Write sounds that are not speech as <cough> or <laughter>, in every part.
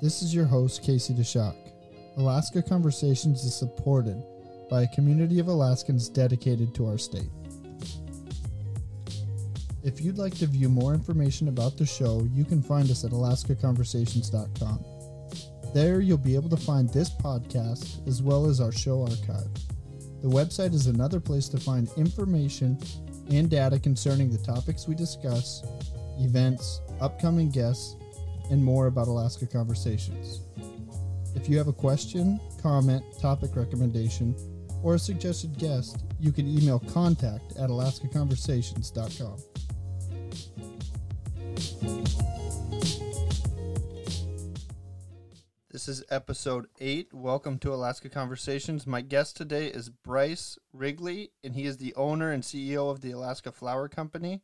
This is your host, Casey DeShock. Alaska Conversations is supported by a community of Alaskans dedicated to our state. If you'd like to view more information about the show, you can find us at alaskaconversations.com. There, you'll be able to find this podcast as well as our show archive. The website is another place to find information and data concerning the topics we discuss, events, upcoming guests, and more about Alaska Conversations. If you have a question, comment, topic recommendation, or a suggested guest, you can email contact at alaskaconversations.com. This is episode eight. Welcome to Alaska Conversations. My guest today is Bryce Wrigley, and he is the owner and CEO of the Alaska Flour Company.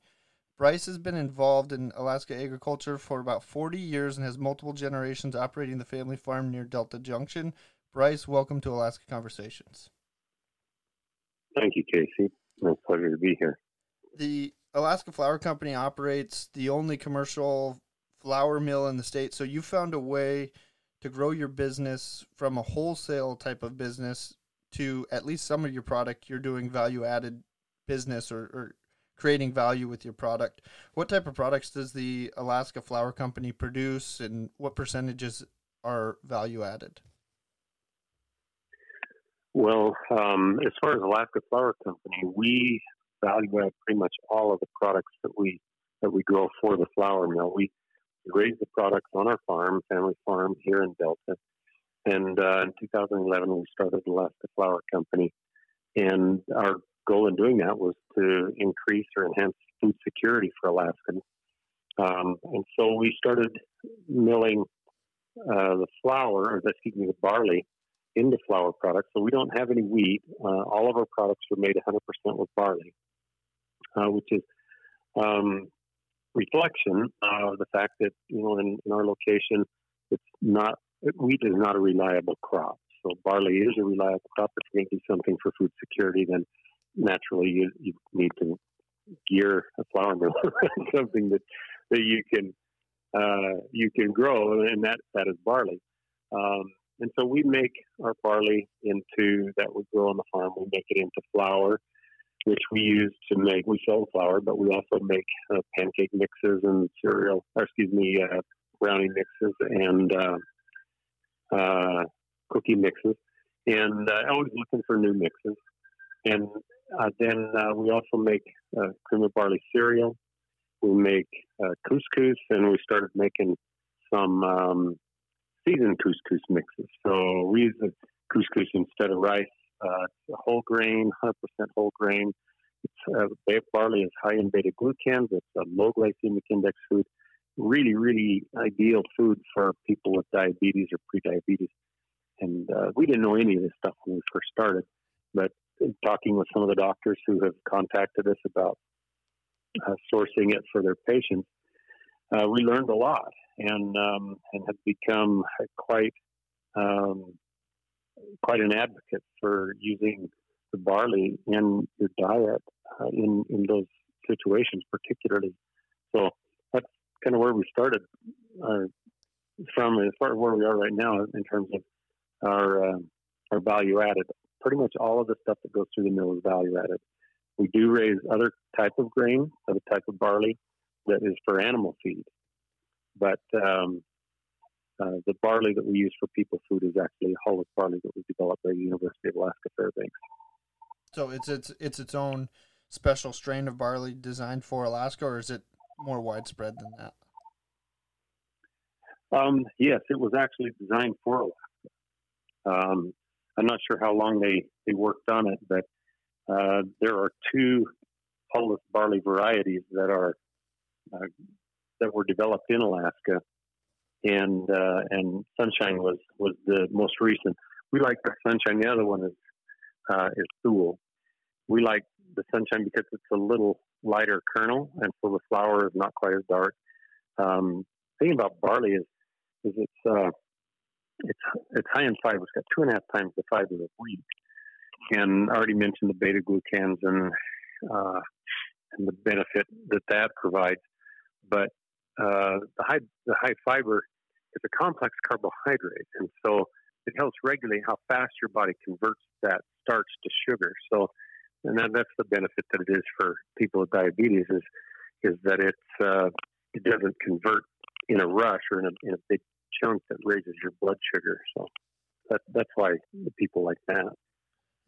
Bryce has been involved in Alaska agriculture for about 40 years and has multiple generations operating the family farm near Delta Junction. Bryce, welcome to Alaska Conversations. Thank you, Casey. It's a pleasure to be here. The Alaska Flour Company operates the only commercial flour mill in the state, so you found a way to grow your business from a wholesale type of business to at least some of your product you're doing value added business or, or creating value with your product what type of products does the alaska Flour company produce and what percentages are value added well um, as far as alaska Flour company we value add pretty much all of the products that we that we grow for the flour mill we raise the products on our farm, family farm here in Delta. And uh, in 2011, we started Alaska Flour Company. And our goal in doing that was to increase or enhance food security for Alaskans. Um, and so we started milling uh, the flour, or excuse me, the barley into flour products. So we don't have any wheat. Uh, all of our products are made 100% with barley, uh, which is um, reflection of the fact that you know in, in our location it's not wheat is not a reliable crop. So barley is a reliable crop. If you're going to do something for food security, then naturally you, you need to gear a flour mill <laughs> something that that you can uh, you can grow, and that that is barley. Um, and so we make our barley into that we grow on the farm. We make it into flour which we use to make. We sell flour, but we also make uh, pancake mixes and cereal, or excuse me, uh, brownie mixes and uh, uh cookie mixes, and uh, always looking for new mixes. And uh, then we also make cream of barley cereal. We make couscous, and we started making some um, seasoned couscous mixes. So we use the couscous instead of rice uh, whole grain, 100% whole grain. Uh, barley is high in beta glucans. It's a low glycemic index food. Really, really ideal food for people with diabetes or prediabetes. And uh, we didn't know any of this stuff when we first started, but talking with some of the doctors who have contacted us about uh, sourcing it for their patients, uh, we learned a lot and um, and have become quite um, quite an advocate for using the barley in your diet uh, in in those situations, particularly. So that's kind of where we started uh, from, as far as where we are right now in terms of our uh, our value added. Pretty much all of the stuff that goes through the mill is value added. We do raise other type of grain, other type of barley that is for animal feed, but um, uh, the barley that we use for people food is actually hulless barley that was developed by the University of Alaska Fairbanks. So it's it's it's its own special strain of barley designed for Alaska, or is it more widespread than that? Um, yes, it was actually designed for Alaska. Um, I'm not sure how long they, they worked on it, but uh, there are two hulless barley varieties that are uh, that were developed in Alaska and uh, and Sunshine was was the most recent. We like the Sunshine. The other one is uh, is Thule. We like the Sunshine because it's a little lighter kernel, and so the flour is not quite as dark. Um, thing about barley is is it's uh, it's it's high in fiber. It's got two and a half times the fiber of wheat. And I already mentioned the beta glucans and uh, and the benefit that that provides. But uh, the high the high fiber it's a complex carbohydrate, and so it helps regulate how fast your body converts that starch to sugar. So, and that, that's the benefit that it is for people with diabetes is is that it's uh, it doesn't convert in a rush or in a, in a big chunk that raises your blood sugar. So that that's why the people like that.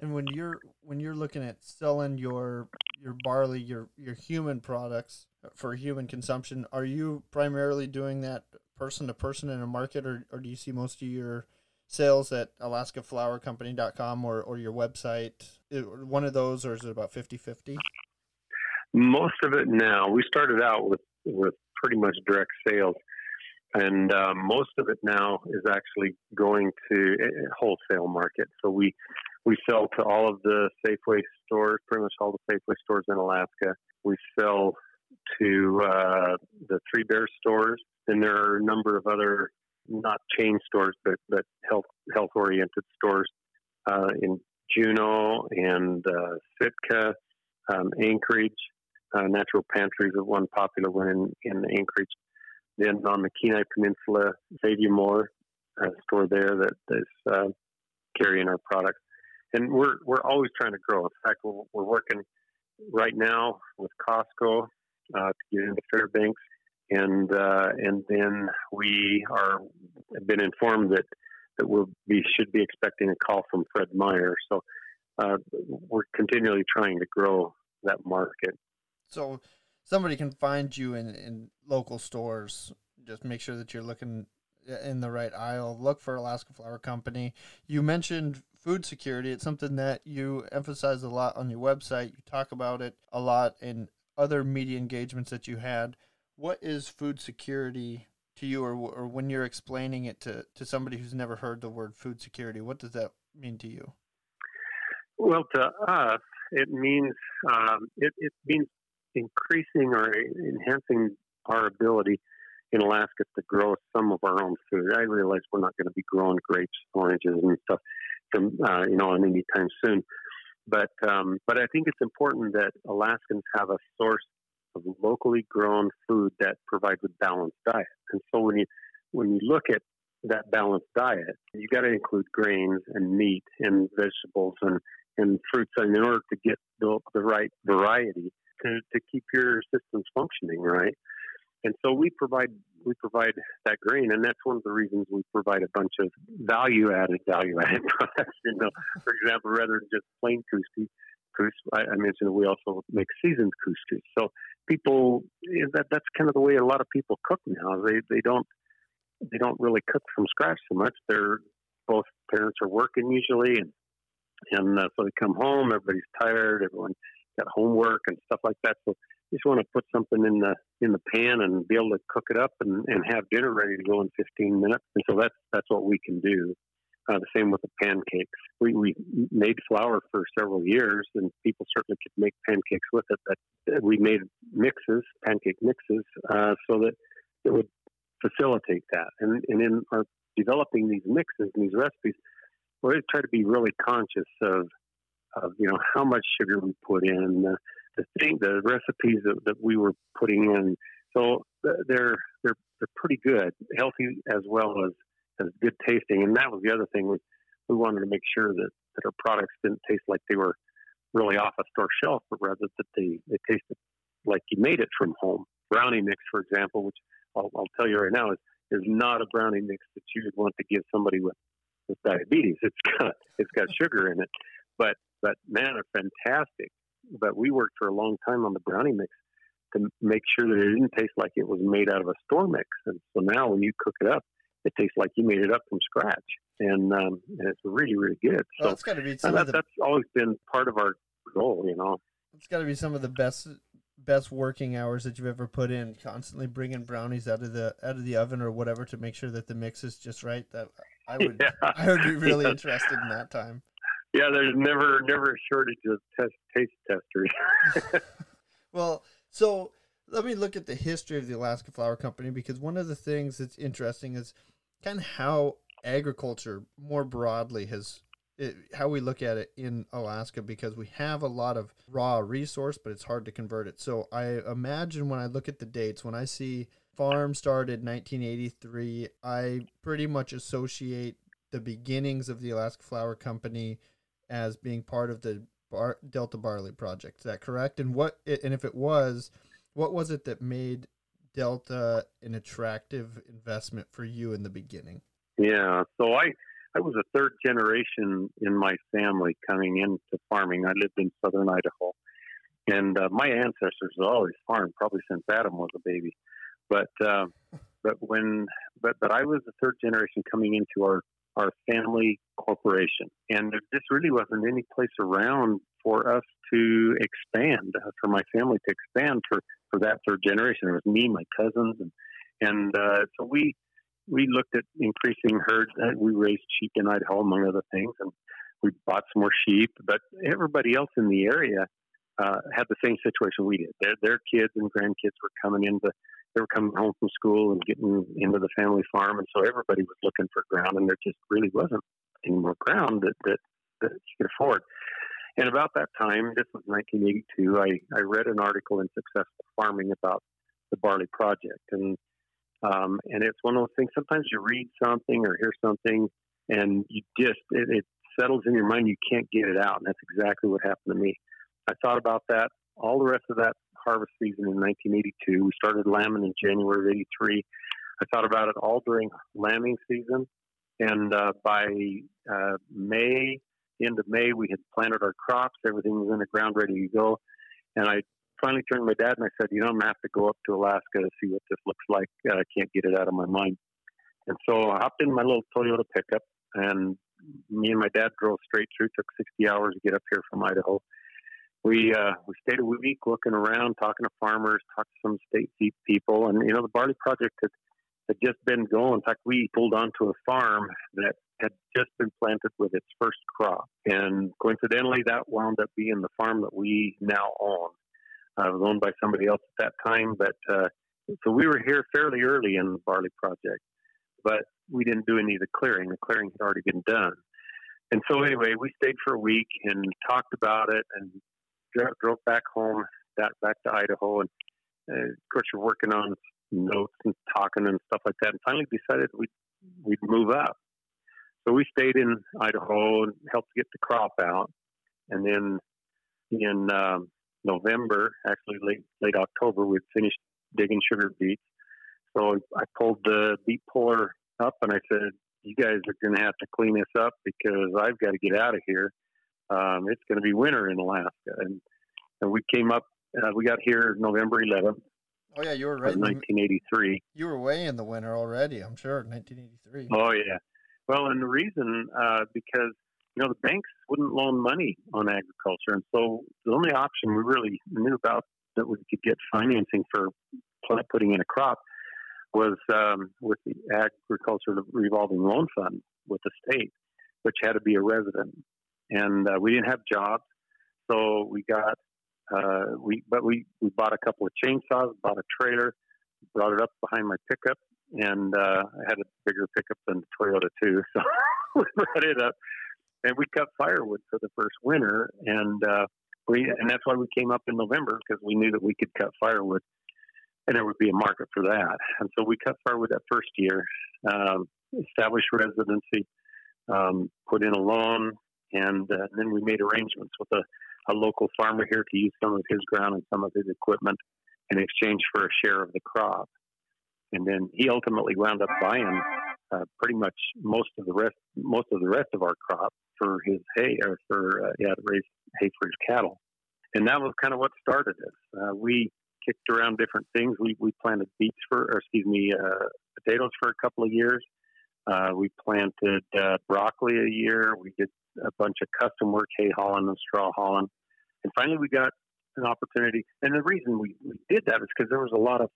And when you're when you're looking at selling your your barley, your your human products for human consumption, are you primarily doing that person to person in a market, or, or do you see most of your sales at alaskaflourcompany.com or, or your website? One of those, or is it about 50 50? Most of it now. We started out with, with pretty much direct sales, and uh, most of it now is actually going to a wholesale market. So we we sell to all of the Safeway stores, pretty much all the Safeway stores in Alaska. We sell to uh, the Three Bears stores, and there are a number of other not chain stores, but but health health oriented stores uh, in Juneau and uh, Sitka, um, Anchorage. Uh, Natural Pantries is one popular one in, in Anchorage. Then on the Kenai Peninsula, Moore a store there that is uh, carrying our products. And we're we're always trying to grow. In fact, we're, we're working right now with Costco uh, to get into Fairbanks and uh, and then we are have been informed that that we'll be should be expecting a call from Fred Meyer. So uh, we're continually trying to grow that market. So somebody can find you in, in local stores. Just make sure that you're looking in the right aisle. Look for Alaska Flour Company. You mentioned food security. It's something that you emphasize a lot on your website. You talk about it a lot in other media engagements that you had what is food security to you, or, or when you're explaining it to, to somebody who's never heard the word food security? What does that mean to you? Well, to us, it means um, it, it means increasing or enhancing our ability in Alaska to grow some of our own food. I realize we're not going to be growing grapes, oranges, and stuff from uh, you know anytime soon, but um, but I think it's important that Alaskans have a source of locally grown food that provides a balanced diet. And so when you when you look at that balanced diet, you got to include grains and meat and vegetables and and fruits and in order to get the, the right variety to, to keep your systems functioning right. And so we provide we provide that grain, and that's one of the reasons we provide a bunch of value added value added <laughs> products. You know, for example, rather than just plain couscous, I, I mentioned we also make seasoned couscous. So people that that's kind of the way a lot of people cook now. They they don't they don't really cook from scratch so much. They're both parents are working usually, and and uh, so they come home. Everybody's tired. Everyone got homework and stuff like that. So you just want to put something in the in the pan and be able to cook it up and, and have dinner ready to go in 15 minutes. And so that's that's what we can do. Uh, the same with the pancakes. We, we made flour for several years, and people certainly could make pancakes with it. But we made mixes, pancake mixes, uh, so that it would facilitate that. And, and in our developing these mixes and these recipes, we try to be really conscious of, of you know how much sugar we put in, the, the thing, the recipes that, that we were putting in. So they're they're they're pretty good, healthy as well as as good tasting. And that was the other thing we we wanted to make sure that that our products didn't taste like they were really off a store shelf, but rather that they they tasted like you made it from home. Brownie mix, for example, which I'll, I'll tell you right now is is not a brownie mix that you would want to give somebody with with diabetes. It's got it's got sugar in it, but but man, they're fantastic. But we worked for a long time on the brownie mix to make sure that it didn't taste like it was made out of a store mix. And so now when you cook it up, it tastes like you made it up from scratch, and, um, and it's really really good. So well, that's got to be some that, the, that's always been part of our goal, you know. It's got to be some of the best best working hours that you've ever put in. Constantly bringing brownies out of the out of the oven or whatever to make sure that the mix is just right. That I would <laughs> yeah. I would be really <laughs> yeah. interested in that time. Yeah, there's never never a shortage of test, taste testers. <laughs> well, so let me look at the history of the Alaska Flour Company because one of the things that's interesting is kind of how agriculture more broadly has it, how we look at it in Alaska because we have a lot of raw resource, but it's hard to convert it. So I imagine when I look at the dates, when I see farm started 1983, I pretty much associate the beginnings of the Alaska Flour Company as being part of the Bar- Delta Barley Project. Is that correct? And what and if it was, what was it that made Delta an attractive investment for you in the beginning? Yeah, so I I was a third generation in my family coming into farming. I lived in southern Idaho, and uh, my ancestors always farmed, probably since Adam was a baby. But uh, but when but but I was the third generation coming into our our family corporation, and there just really wasn't any place around for us to expand, uh, for my family to expand for for that third generation. It was me, my cousins, and and uh, so we we looked at increasing herds. Uh, we raised sheep in Idaho, among other things, and we bought some more sheep. But everybody else in the area uh, had the same situation we did. Their, their kids and grandkids were coming into, they were coming home from school and getting into the family farm, and so everybody was looking for ground, and there just really wasn't any more ground that that, that you could afford. And about that time, this was 1982, I, I read an article in Successful Farming about the barley project, and um, and it's one of those things. Sometimes you read something or hear something, and you just it, it settles in your mind. You can't get it out, and that's exactly what happened to me. I thought about that all the rest of that harvest season in 1982. We started lambing in January of '83. I thought about it all during lambing season, and uh, by uh, May, end of May, we had planted our crops. Everything was in the ground, ready to go. And I finally turned to my dad and I said, you know, I'm going to have to go up to Alaska to see what this looks like. Uh, I can't get it out of my mind. And so I hopped in my little Toyota pickup and me and my dad drove straight through. It took 60 hours to get up here from Idaho. We uh, we stayed a week looking around, talking to farmers, talking to some state seed people, and you know the barley project had had just been going. In fact, we pulled onto a farm that had just been planted with its first crop, and coincidentally, that wound up being the farm that we now own. It was owned by somebody else at that time, but uh, so we were here fairly early in the barley project, but we didn't do any of the clearing. The clearing had already been done. And so anyway, we stayed for a week and talked about it and drove back home, back back to Idaho, and uh, of course you're working on notes and talking and stuff like that, and finally decided we'd we'd move up. So we stayed in Idaho and helped get the crop out, and then in um, November, actually late late October, we'd finished digging sugar beets. So I pulled the beet puller up and I said, "You guys are going to have to clean this up because I've got to get out of here. Um, it's going to be winter in Alaska." And, and we came up. Uh, we got here November 11th. Oh yeah, you were right. 1983. You were way in the winter already. I'm sure. 1983. Oh yeah. Well, and the reason uh, because you know, the banks wouldn't loan money on agriculture. And so the only option we really knew about that we could get financing for putting in a crop was um, with the agriculture revolving loan fund with the state, which had to be a resident. And uh, we didn't have jobs. So we got, uh, we, but we, we bought a couple of chainsaws, bought a trailer, brought it up behind my pickup, and uh, I had a bigger pickup than the Toyota too. <laughs> So we brought it up and we cut firewood for the first winter, and uh, we and that's why we came up in November because we knew that we could cut firewood, and there would be a market for that. And so we cut firewood that first year, um, established residency, um, put in a loan, and, uh, then we made arrangements with a, a local farmer here to use some of his ground and some of his equipment in exchange for a share of the crop. And then he ultimately wound up buying uh, pretty much most of the rest most of the rest of our crop for his hay or for uh, yeah to raise hay for his cattle, and that was kind of what started it. Uh, we kicked around different things. We we planted beets for or excuse me uh, potatoes for a couple of years. Uh, we planted uh, broccoli a year. We did a bunch of custom work, hay hauling and straw hauling, and finally we got an opportunity. And the reason we, we did that is because there was a lot of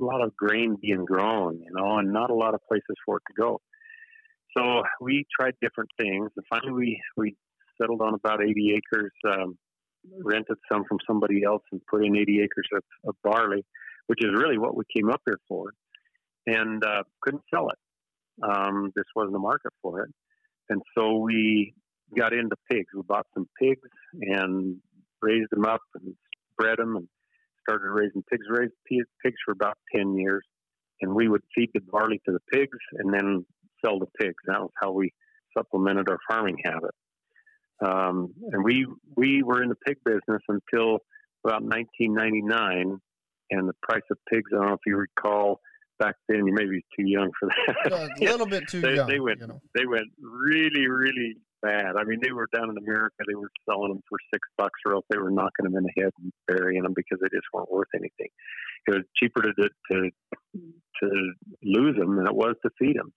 a lot of grain being grown, you know, and not a lot of places for it to go. So we tried different things, and finally we we settled on about 80 acres, um, rented some from somebody else, and put in 80 acres of, of barley, which is really what we came up here for, and uh, couldn't sell it. Um, this wasn't a market for it, and so we got into pigs. We bought some pigs and raised them up and bred them and started raising pigs. Raised pigs for about ten years, and we would feed the barley to the pigs and then sell the pigs. That was how we supplemented our farming habit. Um, and we we were in the pig business until about 1999, and the price of pigs. I don't know if you recall back then. You may be too young for that. Uh, a <laughs> little bit too they, young. They went you know. they went really really bad. I mean, they were down in America. They were selling them for six bucks, or else they were knocking them in the head and burying them because they just weren't worth anything. It was cheaper to to to lose them than it was to feed them.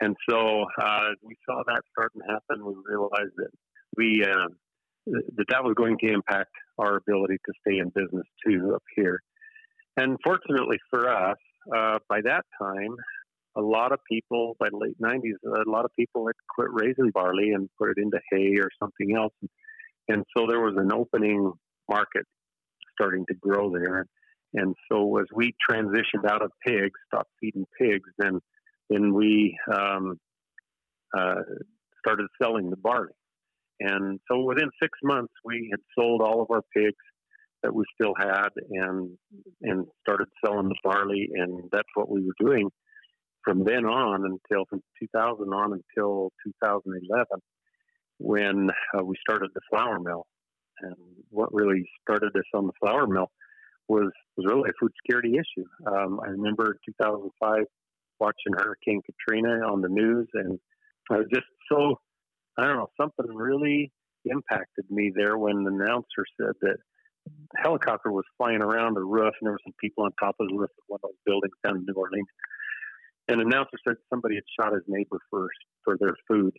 And so uh, we saw that starting to happen. We realized that we uh, that that was going to impact our ability to stay in business too up here. And fortunately for us, uh, by that time, a lot of people by the late 90s, a lot of people had quit raising barley and put it into hay or something else. And so there was an opening market starting to grow there. And so as we transitioned out of pigs, stopped feeding pigs, then then we um, uh, started selling the barley. And so within six months, we had sold all of our pigs that we still had and and started selling the barley, and that's what we were doing from then on until from 2000 on until 2011, when uh, we started the flour mill. And what really started us on the flour mill was was really a food security issue. Um, I remember 2005 watching Hurricane Katrina on the news, and I was just so I don't know something really impacted me there when the announcer said that helicopter was flying around the roof, and there were some people on top of the roof of one of those buildings down in New Orleans. And the announcer said somebody had shot his neighbor first for their food,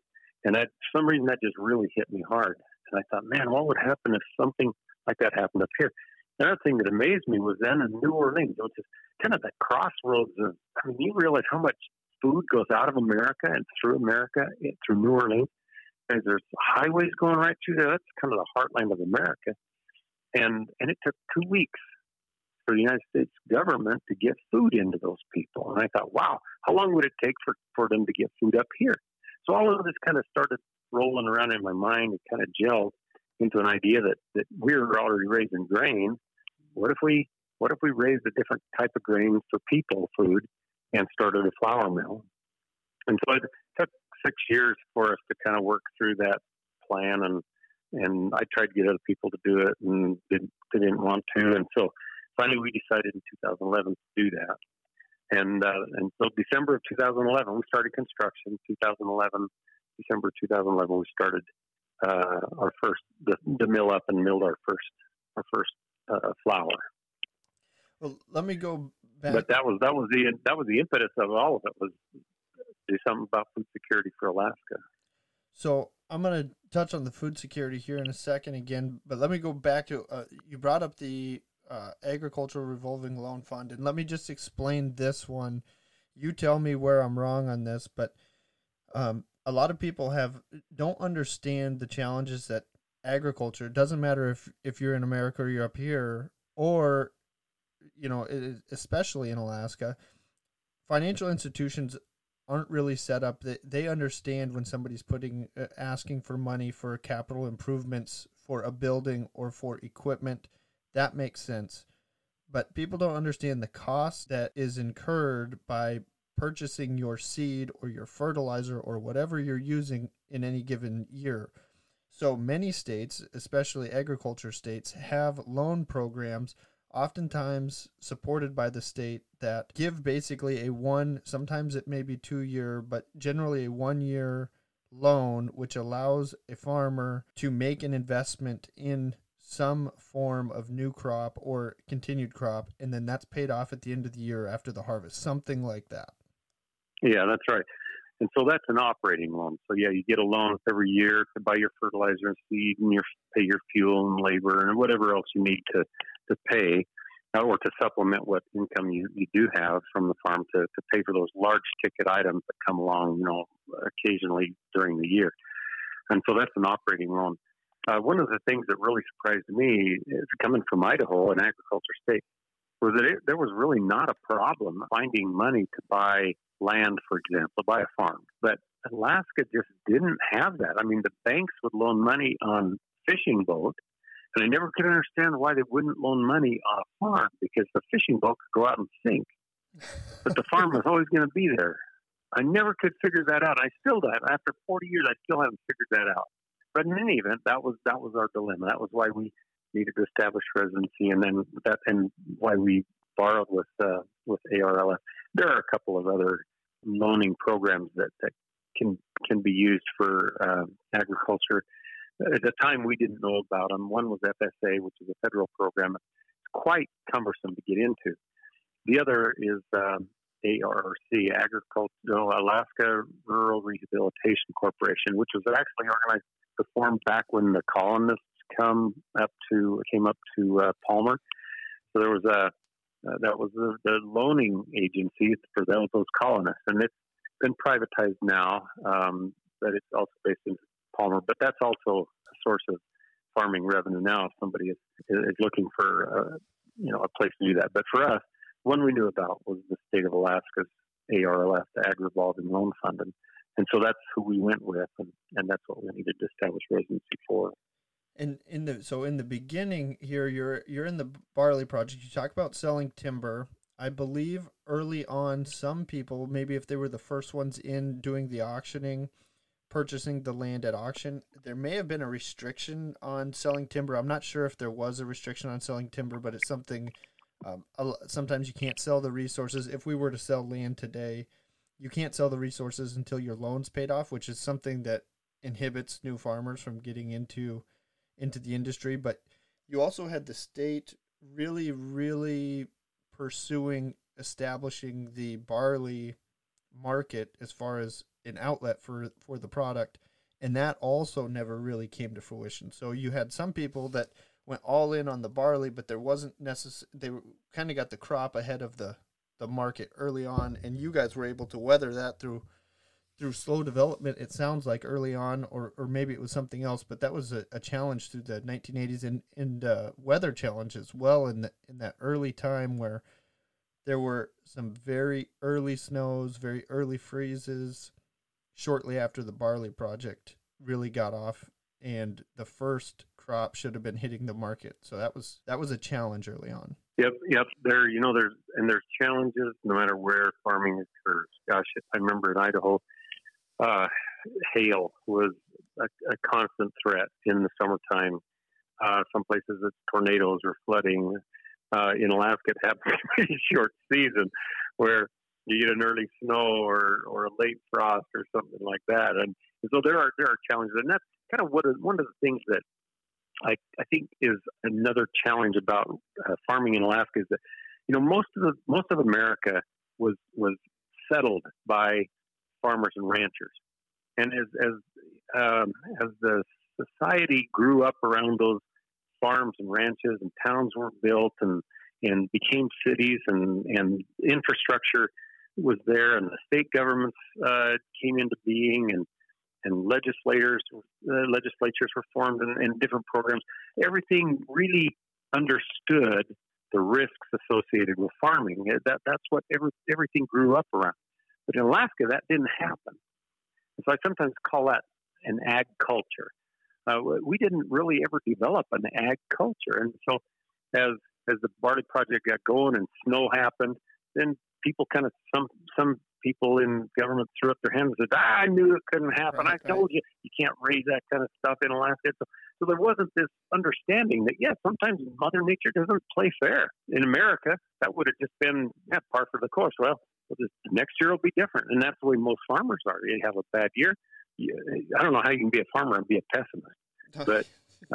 and that for some reason that just really hit me hard. And I thought, man, what would happen if something like that happened up here? Another thing that amazed me was then in New Orleans, which is kind of the crossroads of, I mean, you realize how much food goes out of America and through America, eh, through New Orleans. And there's highways going right through there. That's kind of the heartland of America. And, and it took two weeks for the United States government to get food into those people. And I thought, wow, how long would it take for, for them to get food up here? So all of this kind of started rolling around in my mind and kind of gelled into an idea that, that we were already raising grain. What if we what if we raised a different type of grain for people food and started a flour mill? And so it took six years for us to kind of work through that plan and and I tried to get other people to do it and didn't, they didn't want to. And so finally we decided in 2011 to do that. And uh, and so December of 2011 we started construction. 2011 December 2011 we started uh, our first the, the mill up and milled our first our first uh, flour. Well, let me go back. But that was that was the that was the impetus of all of it was do something about food security for Alaska. So I'm going to touch on the food security here in a second again, but let me go back to uh, you brought up the uh, agricultural revolving loan fund, and let me just explain this one. You tell me where I'm wrong on this, but um, a lot of people have don't understand the challenges that agriculture. It doesn't matter if if you're in America or you're up here, or you know, especially in Alaska, financial institutions aren't really set up that they understand when somebody's putting uh, asking for money for capital improvements for a building or for equipment that makes sense. But people don't understand the cost that is incurred by purchasing your seed or your fertilizer or whatever you're using in any given year. So many states especially agriculture states have loan programs oftentimes supported by the state that give basically a one, sometimes it may be two year, but generally a one year loan, which allows a farmer to make an investment in some form of new crop or continued crop, and then that's paid off at the end of the year after the harvest, something like that. Yeah, that's right. And so that's an operating loan. So yeah, you get a loan every year to buy your fertilizer and seed and your pay your fuel and labor and whatever else you need to to pay or to supplement what income you, you do have from the farm to, to pay for those large ticket items that come along, you know, occasionally during the year. And so that's an operating loan. Uh, one of the things that really surprised me is coming from Idaho, an agriculture state, was that it, there was really not a problem finding money to buy land, for example, buy a farm. But Alaska just didn't have that. I mean, the banks would loan money on fishing boat, and I never could understand why they wouldn't loan money on a farm because the fishing boat could go out and sink, but the farm was always going to be there. I never could figure that out. I still don't. After 40 years, I still haven't figured that out. But in any event, that was that was our dilemma. That was why we needed to establish residency, and then that and why we borrowed with uh, with ARLF. There are a couple of other loaning programs that, that can can be used for uh, agriculture. At the time, we didn't know about them. One was FSA, which is a federal program. It's quite cumbersome to get into. The other is um, ARRC, Agricultural Alaska Rural Rehabilitation Corporation, which was actually organized to form back when the colonists come up to came up to uh, Palmer. So there was a uh, that was the, the, loaning agency for those, those colonists, and it's been privatized now. Um, but it's also based in Palmer, but that's also a source of farming revenue now. If somebody is, is looking for uh, you know a place to do that, but for us, one we knew about was the state of Alaska's ARLF, the Ag Revolving Loan Fund, and, and so that's who we went with, and, and that's what we needed to establish residency for. And in the so in the beginning here, you're you're in the barley project. You talk about selling timber. I believe early on, some people, maybe if they were the first ones in doing the auctioning, purchasing the land at auction, there may have been a restriction on selling timber. I'm not sure if there was a restriction on selling timber, but it's something. Um, sometimes you can't sell the resources. If we were to sell land today, you can't sell the resources until your loan's paid off, which is something that inhibits new farmers from getting into into the industry, but you also had the state really, really pursuing establishing the barley market as far as an outlet for for the product and that also never really came to fruition. So you had some people that went all in on the barley but there wasn't necessary they kind of got the crop ahead of the the market early on and you guys were able to weather that through through slow development, it sounds like early on, or, or maybe it was something else, but that was a, a challenge through the 1980s and, and uh, weather challenge as well in, the, in that early time where there were some very early snows, very early freezes shortly after the barley project really got off and the first crop should have been hitting the market. So that was that was a challenge early on. Yep, yep. There, you know, there's and there's challenges no matter where farming occurs. Gosh, I remember in Idaho, uh, hail was a, a, constant threat in the summertime. Uh, some places it's tornadoes or flooding. Uh, in Alaska, it happens <laughs> a pretty short season where you get an early snow or, or a late frost or something like that. And so there are there are challenges, and that's kind of what is, one of the things that I, I think is another challenge about uh, farming in Alaska is that you know most of the most of America was was settled by farmers and ranchers. And as as um, as the society grew up around those farms and ranches and towns were built and and became cities and and infrastructure was there and the state governments uh, came into being and and legislators uh, legislatures were formed and, and different programs everything really understood the risks associated with farming that that's what every, everything grew up around but in Alaska, that didn't happen. So I sometimes call that an ag culture. Uh, we didn't really ever develop an ag culture. And so as as the Barley Project got going and snow happened, then people kind of some some people in government threw up their hands and said, ah, "I knew it couldn't happen. Right, I told right. you you can't raise that kind of stuff in Alaska." So, so there wasn't this understanding that yeah, sometimes Mother Nature doesn't play fair. In America, that would have just been yeah, par for the course. Well, well, this, next year will be different. And that's the way most farmers are. You have a bad year. You, I don't know how you can be a farmer and be a pessimist, <laughs> but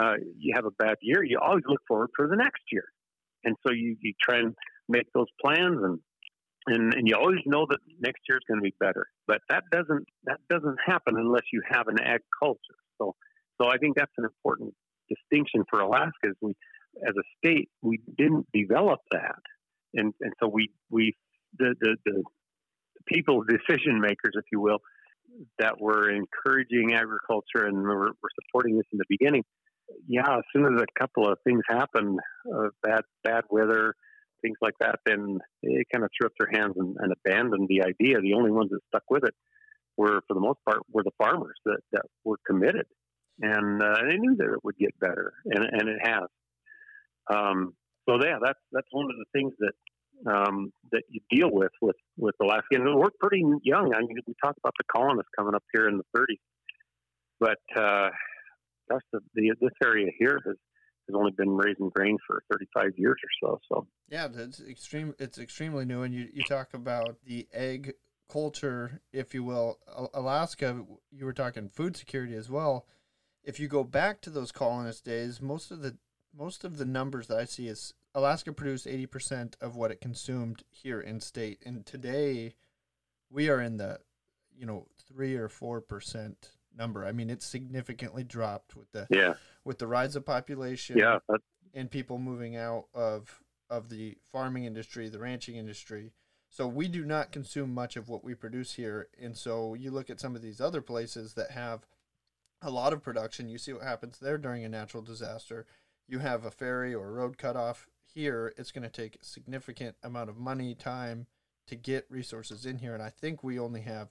uh, you have a bad year. You always look forward for the next year. And so you, you try and make those plans and, and, and you always know that next year is going to be better. But that doesn't, that doesn't happen unless you have an ag culture. So, so I think that's an important distinction for Alaska is we, as a state, we didn't develop that. And, and so we, we the, the, the people, decision makers, if you will, that were encouraging agriculture and were, were supporting this in the beginning. Yeah, as soon as a couple of things happened, uh, bad bad weather, things like that, then they kind of threw up their hands and, and abandoned the idea. The only ones that stuck with it were, for the most part, were the farmers that, that were committed, and uh, they knew that it would get better, and and it has. Um, so yeah, that's that's one of the things that um, that you deal with with with Alaska. And we're pretty young. I mean, we talk about the colonists coming up here in the 30s, but uh, gosh, the, the this area here has has only been raising grain for 35 years or so. So yeah, it's extreme. It's extremely new. And you you talk about the egg culture, if you will. Alaska, you were talking food security as well. If you go back to those colonist days, most of the most of the numbers that I see is Alaska produced 80% of what it consumed here in state. And today we are in the, you know, 3 or 4% number. I mean, it's significantly dropped with the yeah. With the rise of population yeah, and people moving out of of the farming industry, the ranching industry. So we do not consume much of what we produce here. And so you look at some of these other places that have a lot of production, you see what happens there during a natural disaster you have a ferry or a road cut off here, it's going to take a significant amount of money, time to get resources in here. And I think we only have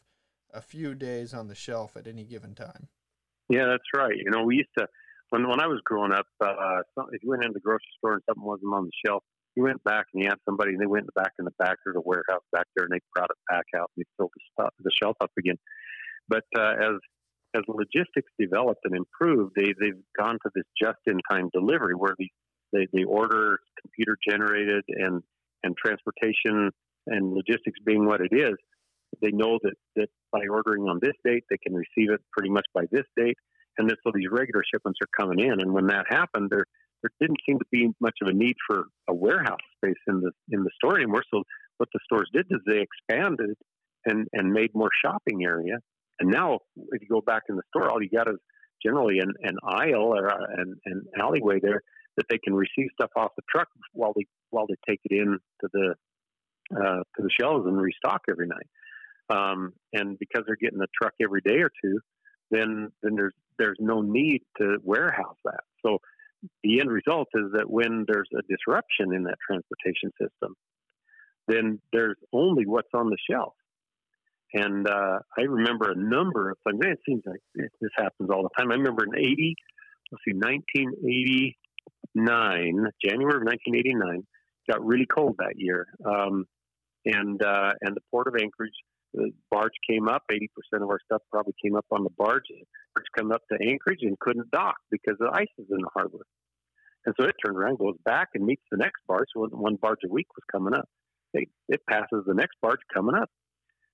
a few days on the shelf at any given time. Yeah, that's right. You know, we used to, when, when I was growing up, uh, if you went into the grocery store and something wasn't on the shelf, you went back and you had somebody, and they went back in the back of the warehouse back there, and they brought it back out and they filled the, stuff, the shelf up again. But uh, as as logistics developed and improved, they, they've gone to this just-in-time delivery where the, they, they order computer generated and, and transportation and logistics being what it is, they know that, that by ordering on this date, they can receive it pretty much by this date. And so these regular shipments are coming in. And when that happened, there, there didn't seem to be much of a need for a warehouse space in the, in the store anymore. So what the stores did is they expanded and, and made more shopping area and now, if you go back in the store, all you got is generally an, an aisle or a, an, an alleyway there that they can receive stuff off the truck while they while they take it in to the uh, to the shelves and restock every night. Um, and because they're getting the truck every day or two, then then there's there's no need to warehouse that. So the end result is that when there's a disruption in that transportation system, then there's only what's on the shelf. And uh, I remember a number of things. It seems like this happens all the time. I remember in 80, let's see, 1989, January of 1989, got really cold that year. Um, and, uh, and the port of Anchorage, the barge came up. 80% of our stuff probably came up on the barge. Barge come up to Anchorage and couldn't dock because the ice is in the harbor. And so it turned around, goes back, and meets the next barge. So one barge a week was coming up. It, it passes the next barge coming up.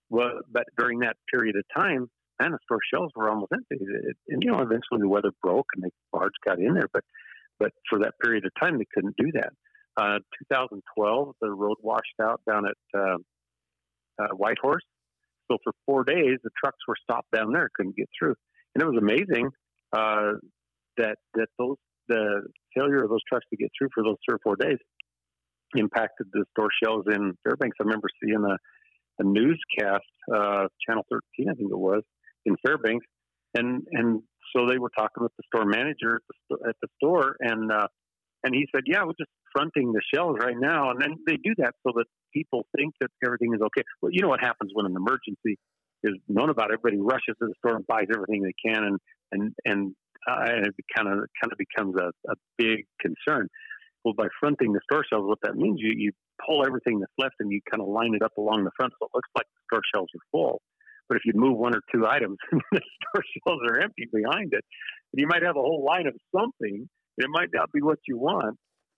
Well, but during that period of time, man, the store shelves were almost empty. It, and you know, eventually the weather broke and the barge got in there, but but for that period of time, they couldn't do that. Uh, 2012, the road washed out down at uh, uh, Whitehorse. So for four days, the trucks were stopped down there, couldn't get through, and it was amazing uh, that that those the failure of those trucks to get through for those three or four days impacted the store shelves in Fairbanks. I remember seeing a a newscast, uh, Channel 13, I think it was, in Fairbanks, and and so they were talking with the store manager at the, at the store, and uh, and he said, "Yeah, we're just fronting the shelves right now," and then they do that so that people think that everything is okay. Well, you know what happens when an emergency is known about? Everybody rushes to the store and buys everything they can, and and and, uh, and it kind of kind of becomes a, a big concern. Well, by fronting the store shelves, what that means you you pull everything that's left and you kind of line it up along the front so it looks like the store shelves are full. But if you move one or two items, <laughs> the store shelves are empty behind it. And you might have a whole line of something. It might not be what you want,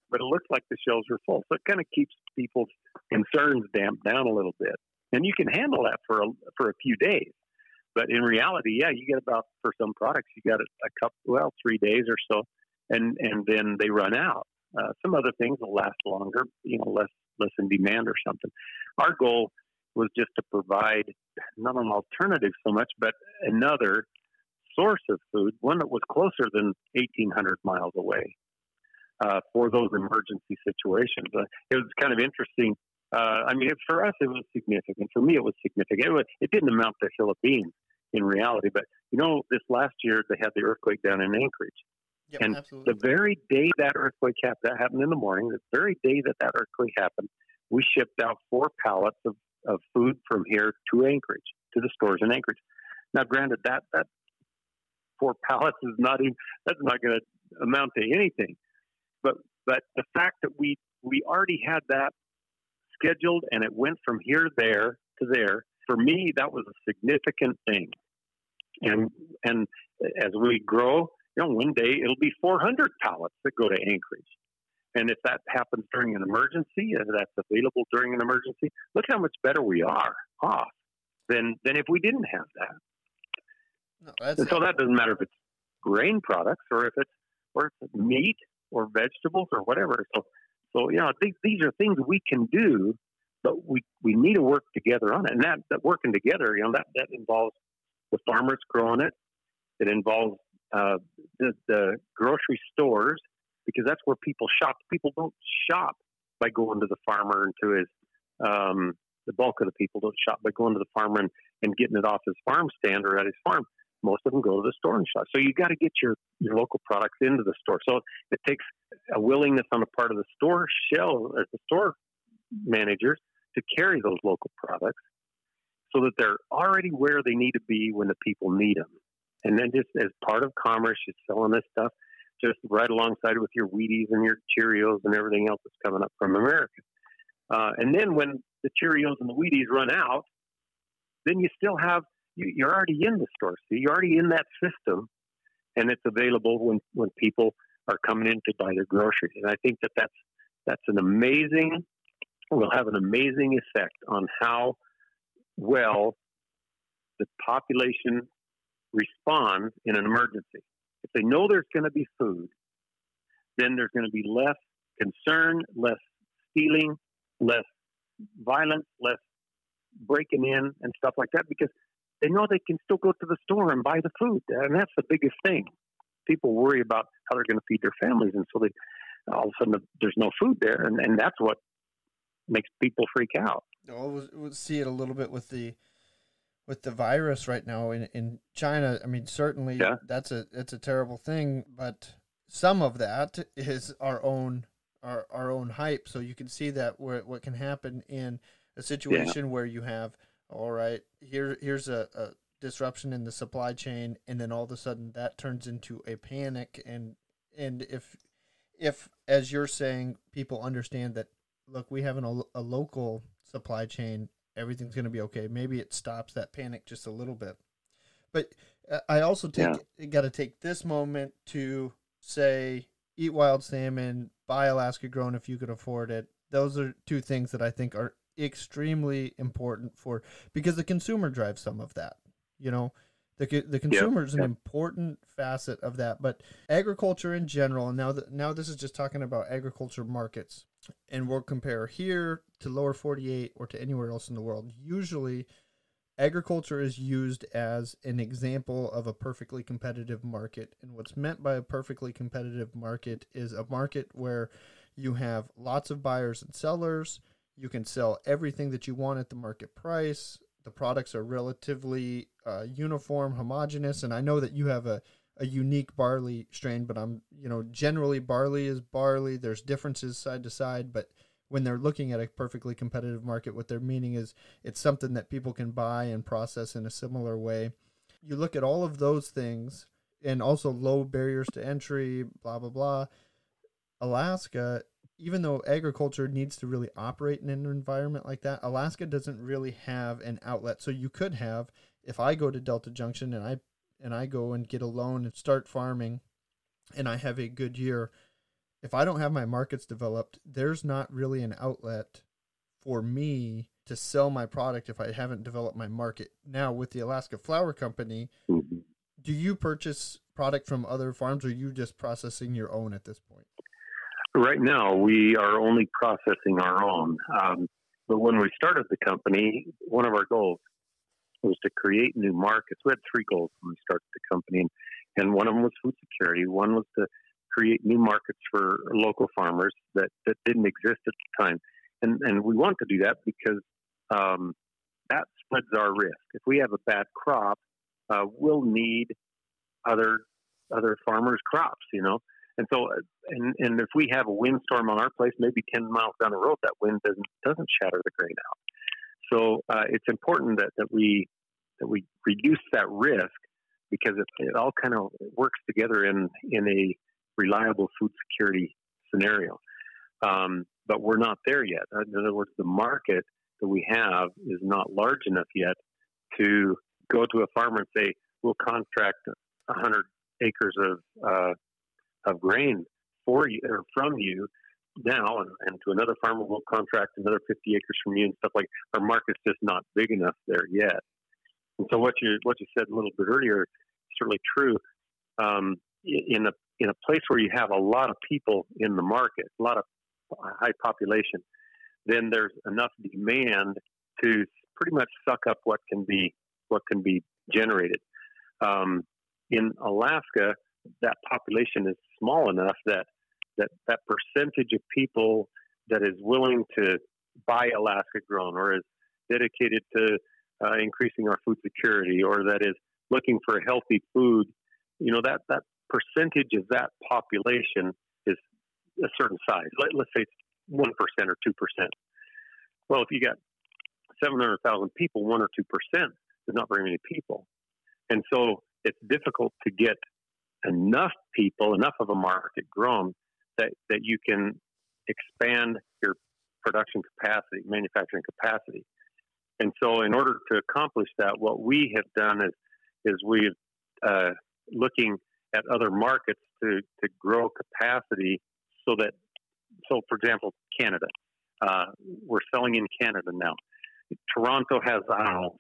but it looks like the shelves are full. So it kind of keeps people's concerns damped down a little bit. And you can handle that for a, for a few days. But in reality, yeah, you get about for some products, you got a, a couple, well, three days or so, and and then they run out. Uh, some other things will last longer, you know, less less in demand or something. Our goal was just to provide not an alternative so much, but another source of food, one that was closer than 1,800 miles away uh, for those emergency situations. Uh, it was kind of interesting. Uh, I mean, it, for us, it was significant. For me, it was significant. It, was, it didn't amount to a hill of beans in reality, but you know, this last year they had the earthquake down in Anchorage. Yep, and absolutely. the very day that earthquake happened, that happened in the morning, the very day that that earthquake happened, we shipped out four pallets of, of food from here to Anchorage, to the stores in Anchorage. Now, granted, that that four <laughs> pallets is not even that's not going to amount to anything. But but the fact that we we already had that scheduled and it went from here there to there for me that was a significant thing. And and as we grow, you know, one day it'll be 400 pallets that go to Anchorage. And if that happens during an emergency, if that's available during an emergency, look how much better we are off than than if we didn't have that. No, and so that doesn't matter if it's grain products or if it's or if it's meat or vegetables or whatever. So so you know these these are things we can do, but we we need to work together on it. And that that working together, you know, that that involves the farmers growing it. It involves uh, the, the grocery stores because that's where people shop. People don't shop by going to the farmer and to his um, the bulk of the people don't shop by going to the farmer and, and getting it off his farm stand or at his farm most of them go to the store and shop. So you got to get your, your local products into the store. So it takes a willingness on the part of the store shell or the store managers to carry those local products so that they're already where they need to be when the people need them. And then just as part of commerce, you're selling this stuff just right alongside with your Wheaties and your Cheerios and everything else that's coming up from America. Uh, and then when the Cheerios and the Wheaties run out, then you still have you're already in the store. So you're already in that system, and it's available when when people are coming in to buy their groceries. And I think that that's that's an amazing will have an amazing effect on how well the population responds in an emergency. If they know there's going to be food, then there's going to be less concern, less stealing, less violence, less breaking in and stuff like that because they know they can still go to the store and buy the food, and that's the biggest thing. People worry about how they're going to feed their families, and so they all of a sudden there's no food there, and, and that's what makes people freak out. Well, we'll see it a little bit with the with the virus right now in, in China. I mean, certainly yeah. that's a it's a terrible thing, but some of that is our own our, our own hype. So you can see that where what can happen in a situation yeah. where you have all right, here here's a, a disruption in the supply chain, and then all of a sudden that turns into a panic, and and if if as you're saying, people understand that look, we have an, a, a local supply chain, everything's going to be okay. Maybe it stops that panic just a little bit. But uh, I also take yeah. got to take this moment to say eat wild salmon, buy Alaska grown if you could afford it. Those are two things that I think are extremely important for because the consumer drives some of that. You know, the the consumer is an important facet of that. But agriculture in general, and now that now this is just talking about agriculture markets, and we'll compare here to lower forty eight or to anywhere else in the world. Usually, agriculture is used as an example of a perfectly competitive market, and what's meant by a perfectly competitive market is a market where you have lots of buyers and sellers you can sell everything that you want at the market price. The products are relatively uh, uniform, homogenous, and I know that you have a, a unique barley strain, but I'm you know generally barley is barley. There's differences side to side, but when they're looking at a perfectly competitive market, what they're meaning is it's something that people can buy and process in a similar way. You look at all of those things and also low barriers to entry, blah blah blah. Alaska even though agriculture needs to really operate in an environment like that, Alaska doesn't really have an outlet. So you could have, if I go to Delta Junction and I and I go and get a loan and start farming, and I have a good year, if I don't have my markets developed, there's not really an outlet for me to sell my product if I haven't developed my market. Now with the Alaska Flour Company, mm-hmm. do you purchase product from other farms or are you just processing your own at this point? Right now, we are only processing our own. Um, but when we started the company, one of our goals was to create new markets. We had three goals when we started the company, and, one of them was food security. One was to create new markets for local farmers that, that didn't exist at the time. And, and we want to do that because um, that spreads our risk. If we have a bad crop, uh, we'll need other other farmers' crops, you know. And so, and, and if we have a windstorm on our place, maybe 10 miles down the road, that wind doesn't, doesn't shatter the grain out. So uh, it's important that, that we that we reduce that risk because it, it all kind of works together in in a reliable food security scenario. Um, but we're not there yet. In other words, the market that we have is not large enough yet to go to a farmer and say, "We'll contract 100 acres of uh, of grain for you or from you now, and, and to another farmer we'll contract another 50 acres from you and stuff like. Our market's just not big enough there yet. And so what you what you said a little bit earlier is certainly true. Um, in a in a place where you have a lot of people in the market, a lot of high population, then there's enough demand to pretty much suck up what can be what can be generated. Um, in Alaska, that population is small enough that that that percentage of people that is willing to buy Alaska grown or is dedicated to uh, increasing our food security or that is looking for healthy food, you know that that percentage of that population is a certain size. Let, us say it's one percent or two percent. Well, if you got seven hundred thousand people, one or two percent is not very many people, and so it's difficult to get enough people, enough of a market grown that, that you can expand your production capacity, manufacturing capacity. And so, in order to accomplish that, what we have done is is we're uh, looking at other markets to to grow capacity so that so for example, Canada, uh, we're selling in Canada now. Toronto has I don't know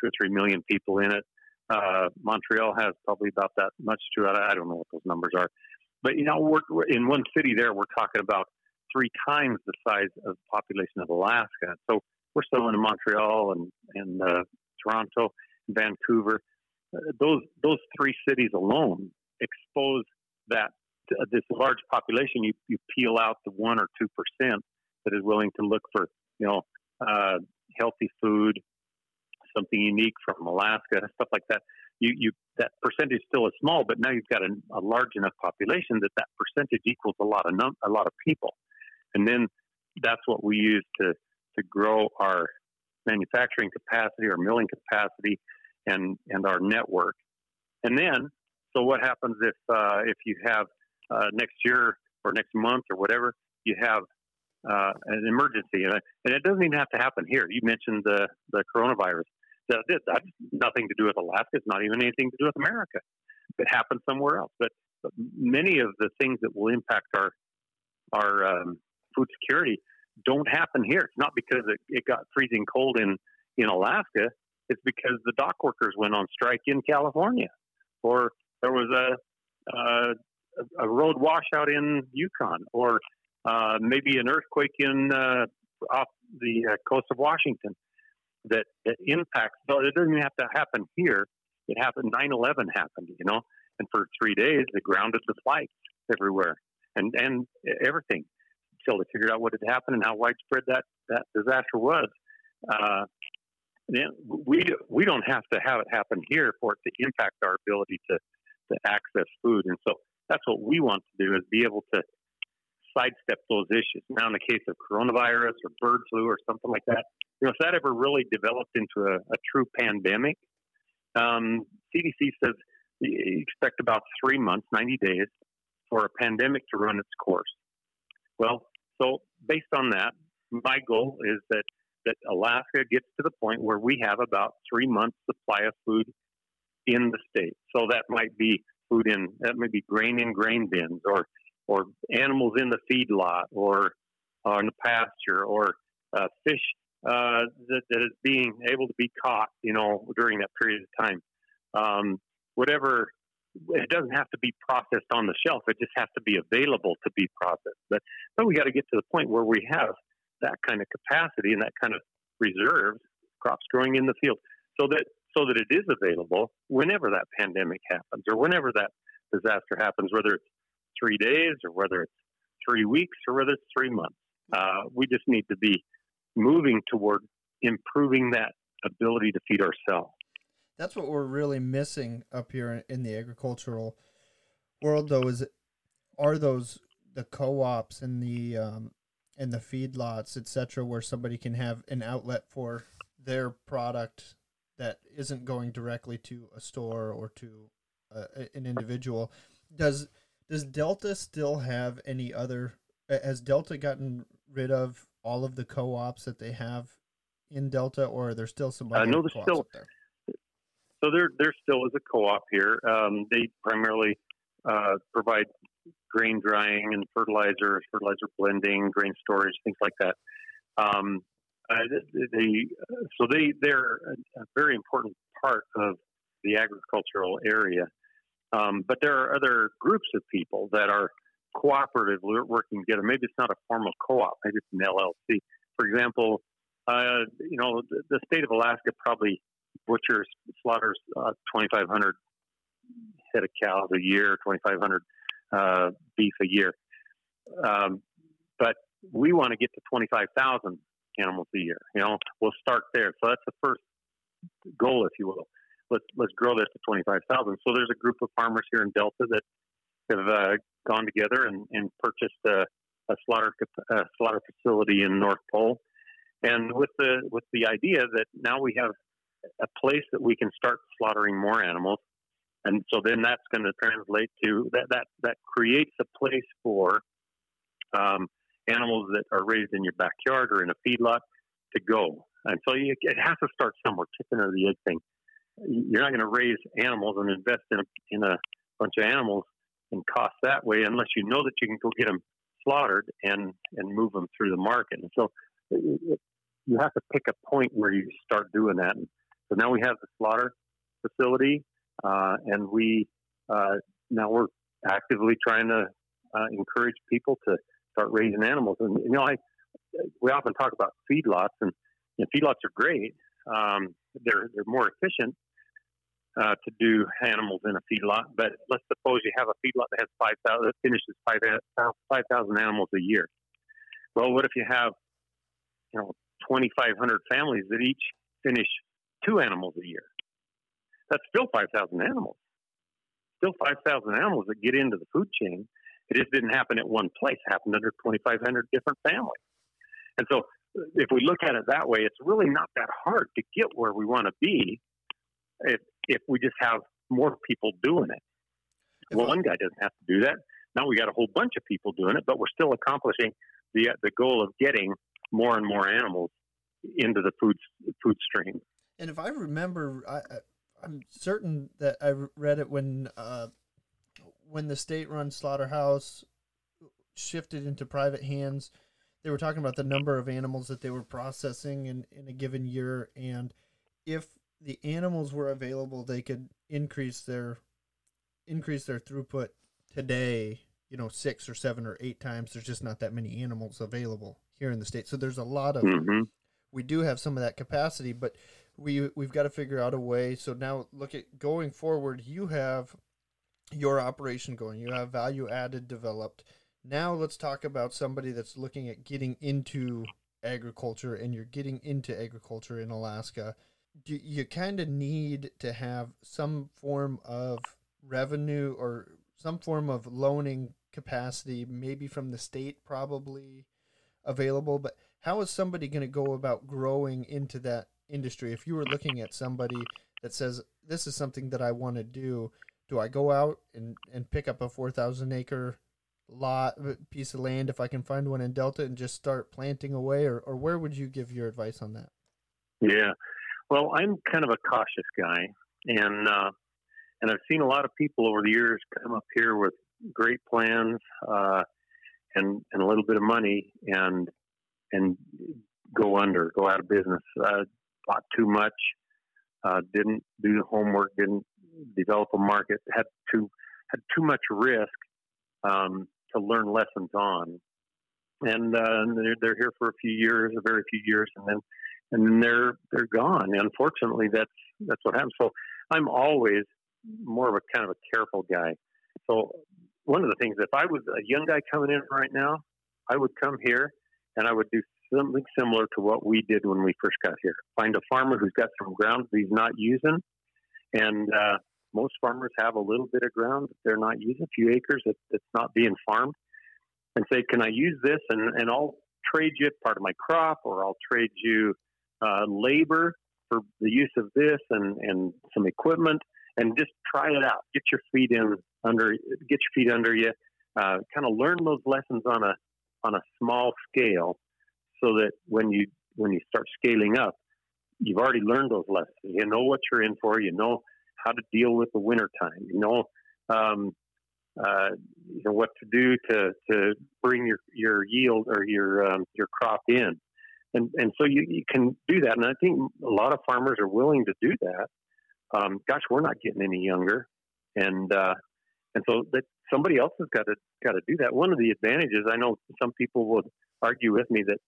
two or three million people in it. Uh, Montreal has probably about that much to it. I don't know what those numbers are, but you know, we're, in one city there. We're talking about three times the size of the population of Alaska. So we're selling in Montreal and and uh, Toronto, and Vancouver. Uh, those those three cities alone expose that uh, this large population. You you peel out the one or two percent that is willing to look for you know uh, healthy food, something unique from Alaska, stuff like that. You, you that percentage still is small, but now you've got a, a large enough population that that percentage equals a lot of num- a lot of people, and then that's what we use to to grow our manufacturing capacity, our milling capacity, and and our network. And then, so what happens if uh, if you have uh, next year or next month or whatever you have uh, an emergency, and, and it doesn't even have to happen here. You mentioned the the coronavirus. That, that's nothing to do with Alaska. It's not even anything to do with America. It happens somewhere else. But, but many of the things that will impact our our um, food security don't happen here. It's not because it, it got freezing cold in in Alaska. It's because the dock workers went on strike in California, or there was a a, a road washout in Yukon, or uh, maybe an earthquake in uh, off the uh, coast of Washington that, that impacts. So it doesn't have to happen here. It happened. 9/11 happened, you know, and for three days they grounded the flights everywhere and and everything until they figured out what had happened and how widespread that that disaster was. Uh, we we don't have to have it happen here for it to impact our ability to to access food, and so that's what we want to do is be able to sidestep those issues. Now, in the case of coronavirus or bird flu or something like that, you know, if that ever really developed into a, a true pandemic, um, CDC says you expect about three months, 90 days, for a pandemic to run its course. Well, so based on that, my goal is that, that Alaska gets to the point where we have about three months supply of food in the state. So that might be food in, that may be grain in grain bins or, or animals in the feedlot or on the pasture or uh, fish uh, that, that is being able to be caught, you know, during that period of time. Um, whatever, it doesn't have to be processed on the shelf. It just has to be available to be processed. But, but we got to get to the point where we have that kind of capacity and that kind of reserves crops growing in the field so that so that it is available whenever that pandemic happens or whenever that disaster happens, whether it's three days or whether it's three weeks or whether it's three months. Uh, we just need to be moving toward improving that ability to feed ourselves. That's what we're really missing up here in the agricultural world, though. Is are those the co-ops and the um, and the feedlots, etc., where somebody can have an outlet for their product that isn't going directly to a store or to uh, an individual. Does does Delta still have any other? Has Delta gotten rid of all of the co-ops that they have in Delta, or are there still some? I know there's still. There? So there, there still is a co-op here. Um, they primarily uh, provide grain drying and fertilizer, fertilizer blending, grain storage, things like that. Um, uh, they, so they they're a very important part of the agricultural area. Um, but there are other groups of people that are cooperatively working together. Maybe it's not a formal co-op. Maybe it's an LLC. For example, uh, you know, the, the, state of Alaska probably butchers, slaughters uh, 2,500 head of cows a year, 2,500 uh, beef a year. Um, but we want to get to 25,000 animals a year. You know, we'll start there. So that's the first goal, if you will. Let's let's grow this to 25,000. So there's a group of farmers here in Delta that have uh, gone together and, and purchased a, a slaughter a slaughter facility in North Pole, and with the with the idea that now we have a place that we can start slaughtering more animals, and so then that's going to translate to that that that creates a place for um, animals that are raised in your backyard or in a feedlot to go. And so you, it has to start somewhere, chicken or the egg thing. You're not going to raise animals and invest in a, in a bunch of animals and cost that way unless you know that you can go get them slaughtered and and move them through the market. And so it, it, you have to pick a point where you start doing that. And so now we have the slaughter facility, uh, and we uh, now we're actively trying to uh, encourage people to start raising animals. And you know, I we often talk about feedlots, and you know, feedlots are great. Um, they're they're more efficient uh, to do animals in a feedlot. But let's suppose you have a feedlot that has five thousand that finishes five five thousand animals a year. Well, what if you have you know twenty five hundred families that each finish two animals a year? That's still five thousand animals. Still five thousand animals that get into the food chain it just didn't happen at one place. It happened under 2,500 different families. And so if we look at it that way, it's really not that hard to get where we want to be if, if we just have more people doing it. Well, one guy doesn't have to do that. Now we got a whole bunch of people doing it, but we're still accomplishing the the goal of getting more and more animals into the food food stream. And if I remember, I, am certain that I read it when uh, when the state-run slaughterhouse shifted into private hands, they were talking about the number of animals that they were processing in, in a given year, and if the animals were available, they could increase their increase their throughput today. You know, six or seven or eight times. There's just not that many animals available here in the state, so there's a lot of. Mm-hmm. We do have some of that capacity, but we we've got to figure out a way. So now, look at going forward. You have your operation going. You have value added developed. Now let's talk about somebody that's looking at getting into agriculture and you're getting into agriculture in Alaska. Do you kind of need to have some form of revenue or some form of loaning capacity, maybe from the state, probably available. But how is somebody going to go about growing into that industry? If you were looking at somebody that says, This is something that I want to do, do I go out and, and pick up a 4,000 acre lot piece of land if I can find one in Delta and just start planting away or, or where would you give your advice on that? Yeah. Well, I'm kind of a cautious guy and uh, and I've seen a lot of people over the years come up here with great plans uh, and and a little bit of money and and go under, go out of business. Uh, bought too much, uh, didn't do the homework, didn't develop a market, had too had too much risk um, to learn lessons on, and uh, they're, they're here for a few years, a very few years, and then and then they're they're gone. Unfortunately, that's that's what happens. So I'm always more of a kind of a careful guy. So one of the things, if I was a young guy coming in right now, I would come here and I would do something similar to what we did when we first got here. Find a farmer who's got some ground that he's not using, and uh, most farmers have a little bit of ground that they're not using, a few acres that, that's not being farmed, and say, "Can I use this?" and and I'll trade you part of my crop, or I'll trade you uh, labor for the use of this and, and some equipment and just try it out. Get your feet in under, get your feet under you. Uh, kind of learn those lessons on a on a small scale, so that when you when you start scaling up, you've already learned those lessons. You know what you're in for. You know how to deal with the winter time. You know, um, uh, you know what to do to to bring your your yield or your um, your crop in, and and so you, you can do that. And I think a lot of farmers are willing to do that. Um, gosh, we're not getting any younger, and uh, and so that somebody else has got to got to do that. One of the advantages I know some people would argue with me that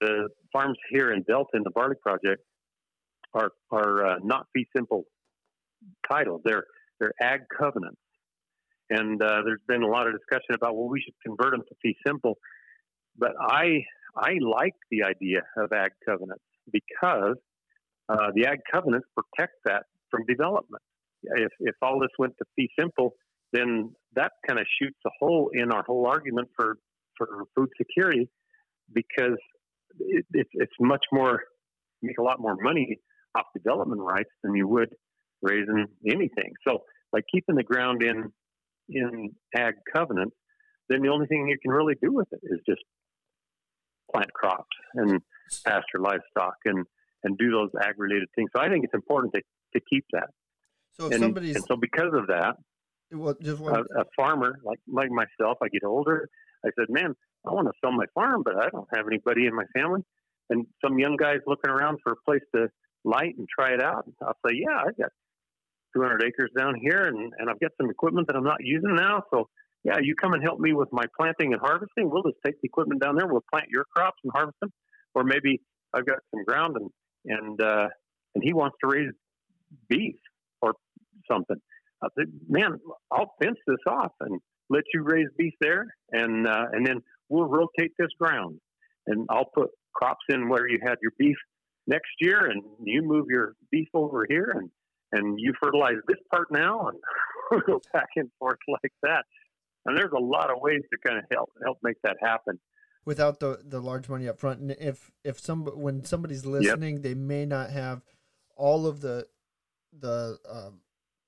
the farms here in Delta in the barley project are are uh, not fee simple titles. They're they're ag covenants, and uh, there's been a lot of discussion about well we should convert them to fee simple, but I I like the idea of ag covenants because uh, the ag covenants protect that from development. If if all this went to fee simple, then that kind of shoots a hole in our whole argument for for food security because it, it, it's much more make a lot more money off development rights than you would raising anything. So by keeping the ground in in ag covenant, then the only thing you can really do with it is just plant crops and pasture livestock and and do those ag related things. So I think it's important to, to keep that. So and, somebody's and so because of that, well, just one, a, a farmer like like myself, I get older. I said, "Man, I want to sell my farm, but I don't have anybody in my family." And some young guys looking around for a place to light and try it out. I'll say, "Yeah, I've got 200 acres down here, and and I've got some equipment that I'm not using now. So, yeah, you come and help me with my planting and harvesting. We'll just take the equipment down there. We'll plant your crops and harvest them. Or maybe I've got some ground and and uh, and he wants to raise beef or something." I said, man, I'll fence this off and let you raise beef there, and uh, and then we'll rotate this ground, and I'll put crops in where you had your beef next year, and you move your beef over here, and and you fertilize this part now, and we'll <laughs> go back and forth like that. And there's a lot of ways to kind of help help make that happen without the the large money up front. And if if some when somebody's listening, yep. they may not have all of the the um,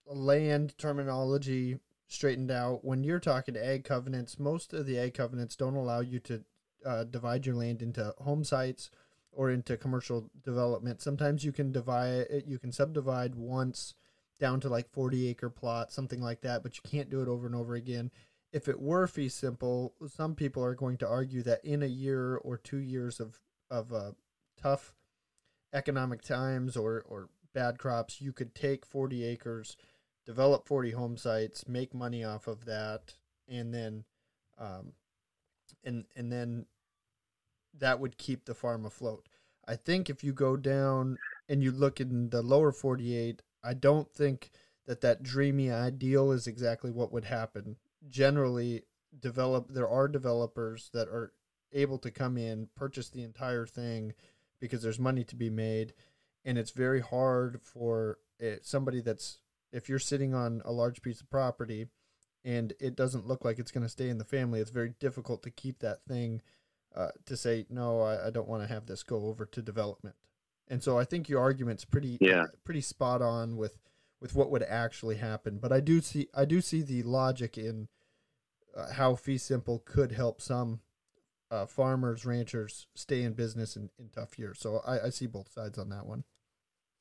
land terminology straightened out. When you're talking to ag covenants, most of the ag covenants don't allow you to uh, divide your land into home sites or into commercial development. Sometimes you can divide it, you can subdivide once down to like 40 acre plot, something like that, but you can't do it over and over again. If it were fee simple, some people are going to argue that in a year or two years of of uh, tough economic times or or bad crops, you could take 40 acres develop 40 home sites, make money off of that, and then, um, and and then that would keep the farm afloat. I think if you go down and you look in the lower 48, I don't think that that dreamy ideal is exactly what would happen. Generally, develop there are developers that are able to come in, purchase the entire thing because there's money to be made, and it's very hard for it, somebody that's if you're sitting on a large piece of property and it doesn't look like it's going to stay in the family, it's very difficult to keep that thing uh, to say no. I, I don't want to have this go over to development. And so I think your argument's pretty yeah. Uh, pretty spot on with with what would actually happen. But I do see I do see the logic in uh, how fee simple could help some uh, farmers ranchers stay in business in, in tough years. So I, I see both sides on that one.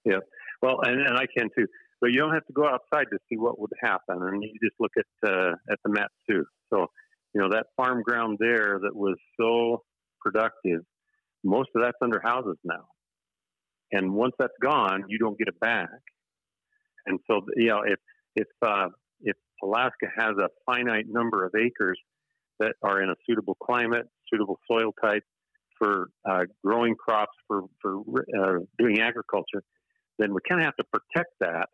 Yeah, well, and, and I can too. But you don't have to go outside to see what would happen, and you just look at uh, at the map too. So, you know that farm ground there that was so productive, most of that's under houses now, and once that's gone, you don't get it back. And so, you know, if if uh, if Alaska has a finite number of acres that are in a suitable climate, suitable soil type for uh, growing crops for for uh, doing agriculture, then we kind of have to protect that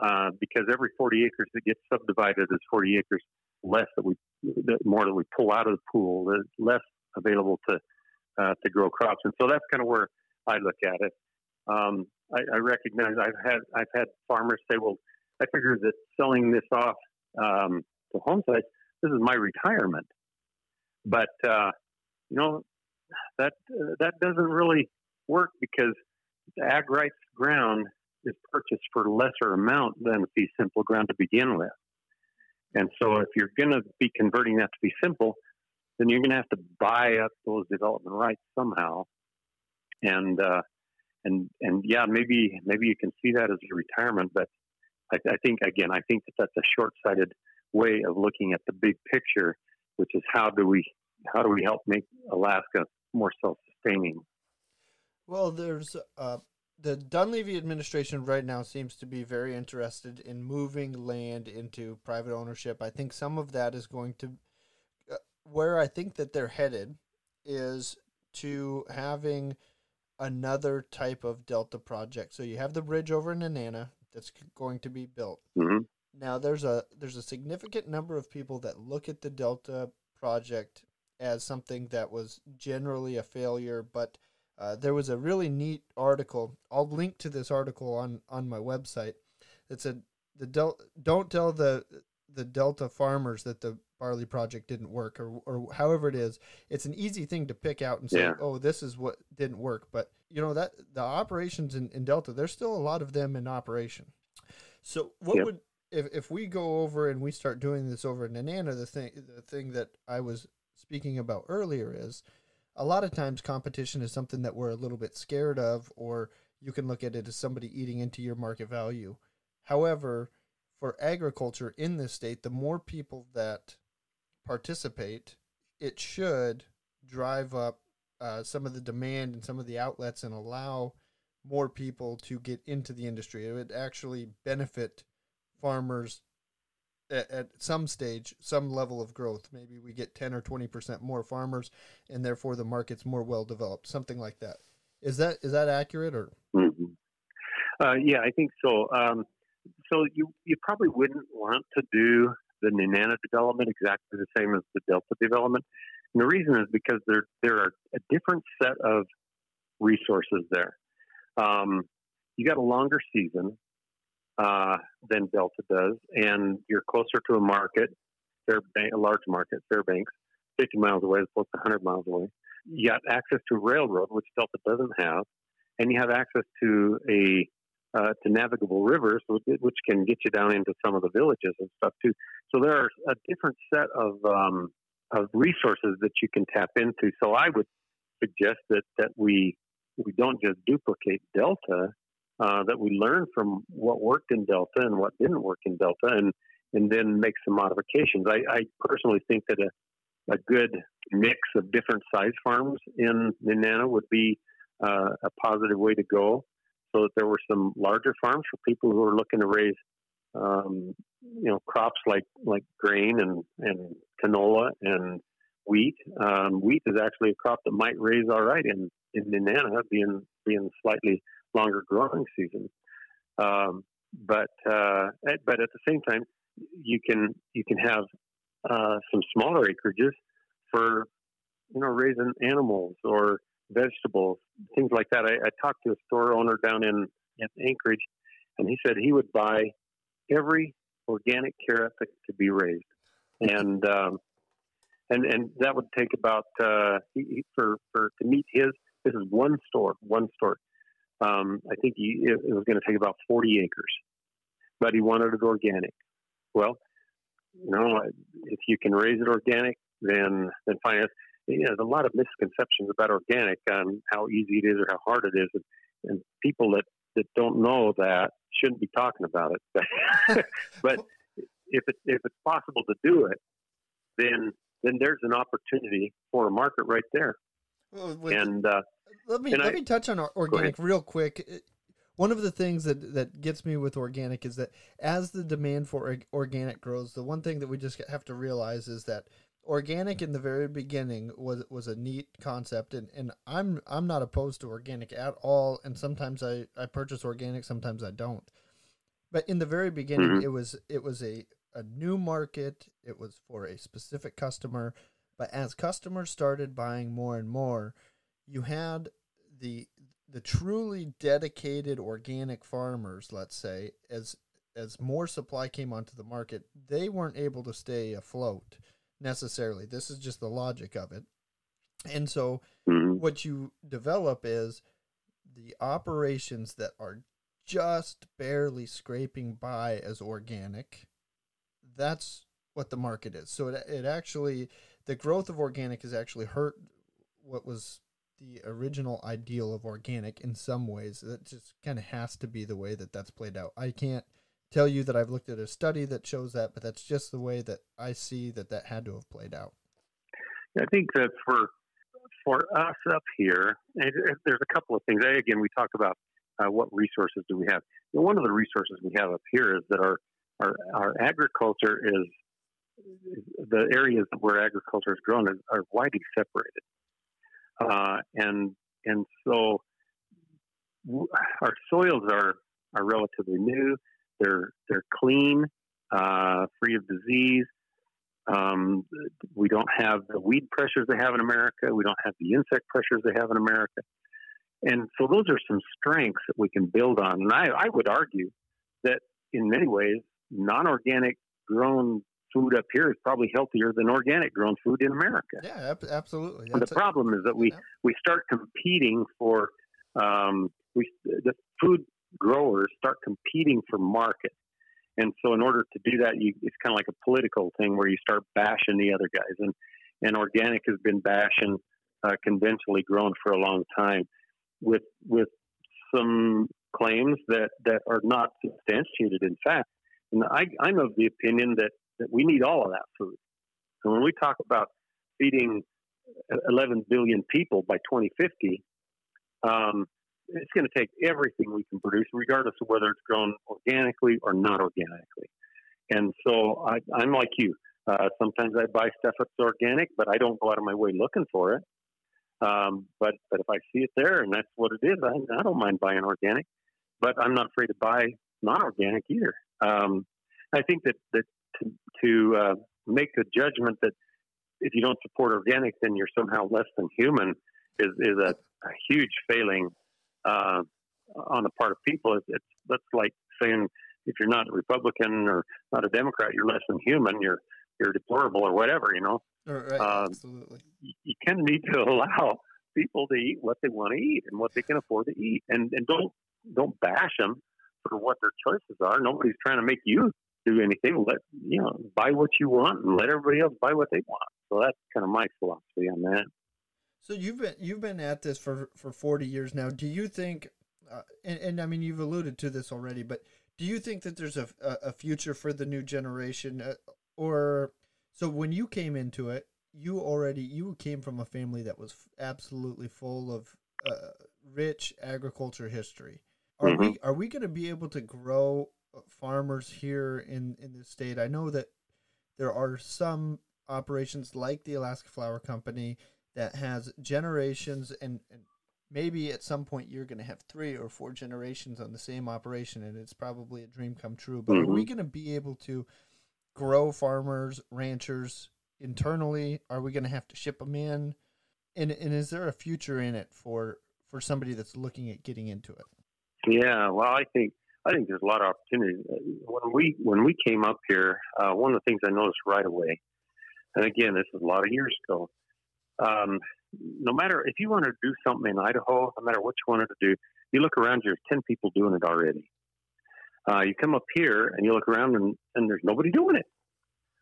uh, because every 40 acres that gets subdivided is 40 acres less that we, the more that we pull out of the pool, there's less available to uh, to grow crops, and so that's kind of where I look at it. Um, I, I, recognize I've had I've had farmers say, "Well, I figure that selling this off um, to home sites, this is my retirement," but uh, you know that uh, that doesn't really work because the ag rights ground is purchased for lesser amount than fee simple ground to begin with. And so if you're going to be converting that to fee simple, then you're going to have to buy up those development rights somehow. And uh, and and yeah, maybe maybe you can see that as a retirement, but I, I think again, I think that that's a short-sighted way of looking at the big picture, which is how do we how do we help make Alaska more self-sustaining? Well, there's uh, the Dunleavy administration right now seems to be very interested in moving land into private ownership. I think some of that is going to uh, where I think that they're headed is to having another type of Delta project. So you have the bridge over in that's going to be built. Mm-hmm. Now there's a there's a significant number of people that look at the Delta project as something that was generally a failure, but uh, there was a really neat article. I'll link to this article on on my website. It said the Del- don't tell the the Delta farmers that the barley project didn't work or or however it is. It's an easy thing to pick out and say, yeah. oh, this is what didn't work. But you know that the operations in, in Delta, there's still a lot of them in operation. So what yep. would if, if we go over and we start doing this over in Nenana, the thing the thing that I was speaking about earlier is a lot of times competition is something that we're a little bit scared of, or you can look at it as somebody eating into your market value. However, for agriculture in this state, the more people that participate, it should drive up uh, some of the demand and some of the outlets and allow more people to get into the industry. It would actually benefit farmers at, at some stage, some level of growth. Maybe we get 10 or 20% more farmers and therefore the market's more well developed, something like that. Is that is that accurate or? Mm-hmm. Uh, yeah, I think so. Um, so you you probably wouldn't want to do the Nenana development exactly the same as the Delta development. And the reason is because there there are a different set of resources there. Um, you got a longer season uh, than Delta does, and you're closer to a market, Fairbank, a large market, Fairbanks, 50 miles away as opposed to 100 miles away. You got access to railroad, which Delta doesn't have, and you have access to a uh, to navigable rivers, which can get you down into some of the villages and stuff too. So there are a different set of um, of resources that you can tap into. So I would suggest that that we we don't just duplicate Delta, uh, that we learn from what worked in Delta and what didn't work in Delta, and and then make some modifications. I, I personally think that a, a good mix of different size farms in Nenana would be uh, a positive way to go, so that there were some larger farms for people who are looking to raise, um, you know, crops like like grain and and canola and wheat. Um, wheat is actually a crop that might raise all right in in Nenana, being being slightly longer growing season. Um, but uh, but at the same time, you can you can have uh, some smaller acreages for you know raising animals or vegetables, things like that. I, I talked to a store owner down in, in Anchorage, and he said he would buy every organic carrot that could be raised, and um, and and that would take about uh, he, for for to meet his. This is one store, one store. Um, I think he, it, it was going to take about 40 acres, but he wanted it organic. Well, you know, if you can raise it organic, then then fine. You know, there's a lot of misconceptions about organic, um, how easy it is or how hard it is, and, and people that that don't know that shouldn't be talking about it. <laughs> but if it, if it's possible to do it, then then there's an opportunity for a market right there. Well, and uh, let me let I, me touch on organic real quick. One of the things that that gets me with organic is that as the demand for organic grows, the one thing that we just have to realize is that organic in the very beginning was was a neat concept. And, and I'm I'm not opposed to organic at all. And sometimes I, I purchase organic sometimes I don't. But in the very beginning mm-hmm. it was it was a a new market. It was for a specific customer but as customers started buying more and more you had the the truly dedicated organic farmers, let's say, as as more supply came onto the market, they weren't able to stay afloat necessarily. This is just the logic of it. And so mm-hmm. what you develop is the operations that are just barely scraping by as organic, that's what the market is. So it, it actually, the growth of organic has actually hurt what was the original ideal of organic in some ways. That just kind of has to be the way that that's played out. I can't tell you that I've looked at a study that shows that, but that's just the way that I see that that had to have played out. I think that for for us up here, there's a couple of things. Again, we talk about uh, what resources do we have. One of the resources we have up here is that our our, our agriculture is the areas where agriculture is grown are, are widely separated, uh, and and so our soils are are relatively new. They're they're clean, uh, free of disease. Um, we don't have the weed pressures they have in America. We don't have the insect pressures they have in America. And so those are some strengths that we can build on. And I, I would argue that in many ways, non organic grown food up here is probably healthier than organic grown food in America. Yeah, absolutely. the a, problem is that we, yeah. we start competing for um, we the food growers start competing for market. And so, in order to do that, you, it's kind of like a political thing where you start bashing the other guys. And and organic has been bashing uh, conventionally grown for a long time, with with some claims that that are not substantiated. In fact, and I, I'm of the opinion that that we need all of that food. And when we talk about feeding 11 billion people by 2050, um, it's going to take everything we can produce, regardless of whether it's grown organically or not organically. And so I, I'm like you. Uh, sometimes I buy stuff that's organic, but I don't go out of my way looking for it. Um, but but if I see it there and that's what it is, I, I don't mind buying organic. But I'm not afraid to buy non-organic either. Um, I think that that to, to uh, make a judgment that if you don't support organic, then you're somehow less than human is is a, a huge failing uh, on the part of people. It's, it's that's like saying if you're not a Republican or not a Democrat, you're less than human. You're you're deplorable or whatever. You know. Right, um, absolutely. You, you kind of need to <laughs> allow people to eat what they want to eat and what they can afford to eat, and and don't don't bash them for what their choices are. Nobody's trying to make you do anything. Let you know, buy what you want and let everybody else buy what they want. So that's kind of my philosophy on that. So you've been you've been at this for for forty years now. Do you think, uh, and, and I mean you've alluded to this already, but do you think that there's a a future for the new generation, uh, or so when you came into it, you already you came from a family that was absolutely full of uh, rich agriculture history. Are mm-hmm. we are we going to be able to grow farmers here in in the state? I know that there are some operations like the Alaska Flour Company that has generations and, and maybe at some point you're going to have three or four generations on the same operation and it's probably a dream come true but mm-hmm. are we mm-hmm. going to be able to grow farmers ranchers internally are we going to have to ship them in and, and is there a future in it for for somebody that's looking at getting into it yeah well i think i think there's a lot of opportunity when we when we came up here uh, one of the things i noticed right away and again this is a lot of years ago um, no matter if you want to do something in Idaho, no matter what you wanted to do, you look around, there's 10 people doing it already. Uh, you come up here and you look around and, and there's nobody doing it.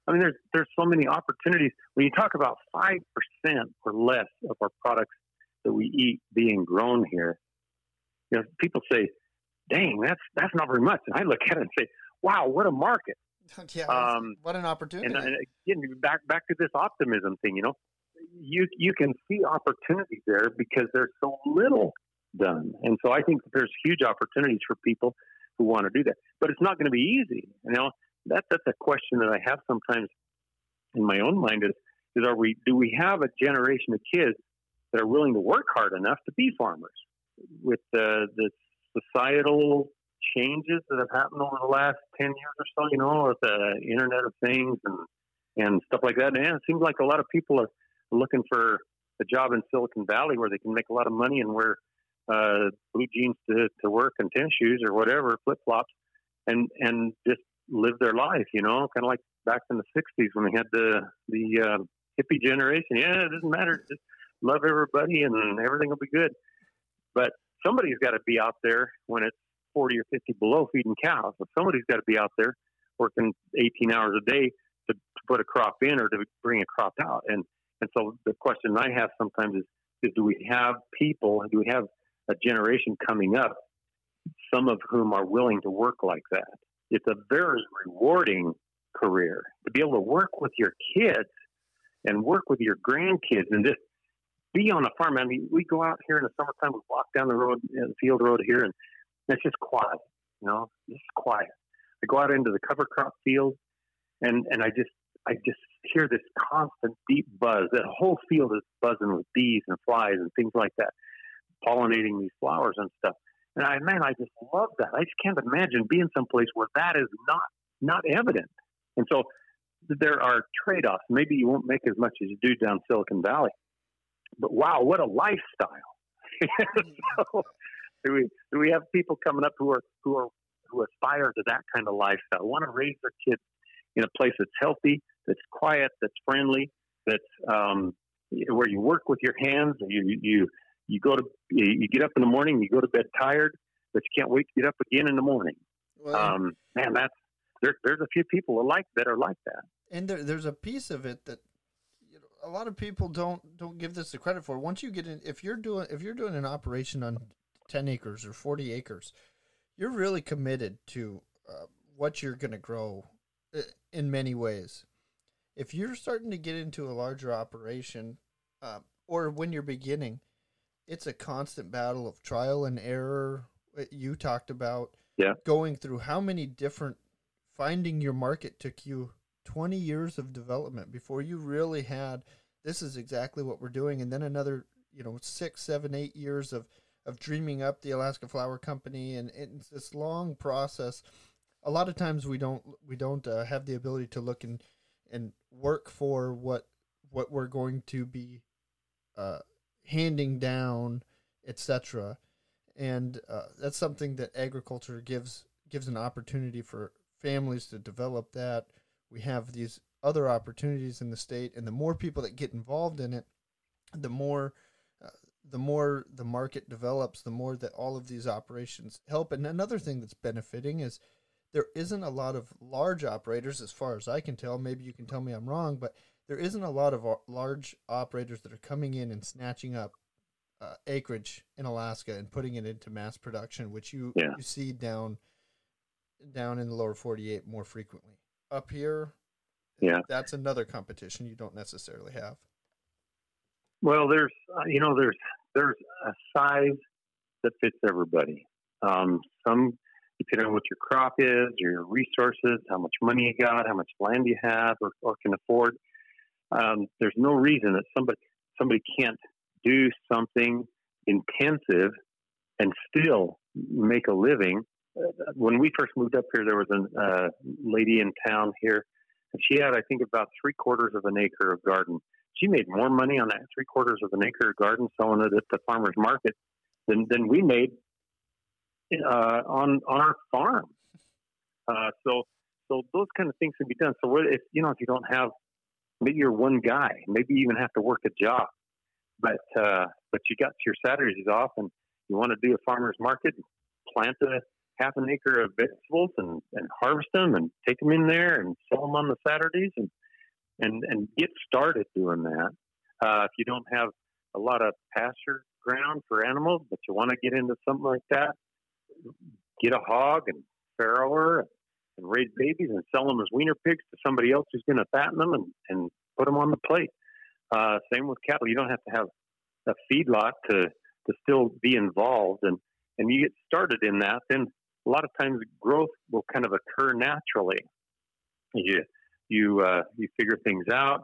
I mean, there's, there's so many opportunities. When you talk about 5% or less of our products that we eat being grown here, you know, people say, dang, that's, that's not very much. And I look at it and say, wow, what a market. <laughs> yeah, um, what an opportunity. And, and again, back, back to this optimism thing, you know, you you can see opportunities there because there's so little done, and so I think there's huge opportunities for people who want to do that. But it's not going to be easy. You know, that that's a question that I have sometimes in my own mind is is are we do we have a generation of kids that are willing to work hard enough to be farmers with the the societal changes that have happened over the last 10 years or so, you know, with the Internet of Things and, and stuff like that. And it seems like a lot of people are looking for a job in Silicon Valley where they can make a lot of money and wear uh, blue jeans to, to work and tennis shoes or whatever, flip flops, and and just live their life. You know, kind of like back in the '60s when they had the the uh, hippie generation. Yeah, it doesn't matter, just love everybody and everything will be good. But somebody's got to be out there when it's 40 or 50 below feeding cows. but somebody's got to be out there working 18 hours a day to, to put a crop in or to bring a crop out. And and so the question I have sometimes is, is do we have people, do we have a generation coming up, some of whom are willing to work like that? It's a very rewarding career to be able to work with your kids and work with your grandkids and just be on a farm. I mean, we go out here in the summertime, we walk down the road, the field road here, and it's just quiet, you know, just quiet. I go out into the cover crop field, and and I just I just hear this constant deep buzz. That whole field is buzzing with bees and flies and things like that, pollinating these flowers and stuff. And I man, I just love that. I just can't imagine being someplace where that is not not evident. And so there are trade offs. Maybe you won't make as much as you do down Silicon Valley, but wow, what a lifestyle! <laughs> so, do we do we have people coming up who are who are who aspire to that kind of lifestyle, want to raise their kids in a place that's healthy, that's quiet, that's friendly, that's um, where you work with your hands. You you you go to you get up in the morning, you go to bed tired, but you can't wait to get up again in the morning. Well, um, man, that's there, there's a few people like that are like that. And there, there's a piece of it that a lot of people don't don't give this the credit for. Once you get in, if you're doing if you're doing an operation on ten acres or forty acres, you're really committed to uh, what you're going to grow uh, in many ways. If you're starting to get into a larger operation, uh, or when you're beginning, it's a constant battle of trial and error. You talked about yeah. going through how many different finding your market took you 20 years of development before you really had this is exactly what we're doing and then another you know six seven eight years of of dreaming up the alaska flour company and it's this long process a lot of times we don't we don't uh, have the ability to look and and work for what what we're going to be uh, handing down etc and uh, that's something that agriculture gives gives an opportunity for families to develop that. We have these other opportunities in the state, and the more people that get involved in it, the more uh, the more the market develops, the more that all of these operations help. And another thing that's benefiting is there isn't a lot of large operators, as far as I can tell. Maybe you can tell me I'm wrong, but there isn't a lot of large operators that are coming in and snatching up uh, acreage in Alaska and putting it into mass production, which you, yeah. you see down down in the lower 48 more frequently. Up here, yeah, that's another competition you don't necessarily have. Well, there's uh, you know there's there's a size that fits everybody. Um, some depending on what your crop is, your resources, how much money you got, how much land you have, or, or can afford. Um, there's no reason that somebody somebody can't do something intensive and still make a living when we first moved up here, there was a uh, lady in town here, and she had, I think, about three quarters of an acre of garden. She made more money on that three quarters of an acre of garden selling it at the farmers market than than we made uh, on on our farm. Uh, so so those kind of things can be done. So what if you know if you don't have maybe you're one guy, maybe you even have to work a job, but uh, but you got your Saturdays off and you want to do a farmers market, plant a half an acre of vegetables and, and harvest them and take them in there and sell them on the Saturdays and and and get started doing that. Uh, if you don't have a lot of pasture ground for animals, but you want to get into something like that, get a hog and farrower and raise babies and sell them as weaner pigs to somebody else who's going to fatten them and, and put them on the plate. Uh, same with cattle. You don't have to have a feedlot to to still be involved and and you get started in that, then a lot of times growth will kind of occur naturally. You you uh, you figure things out.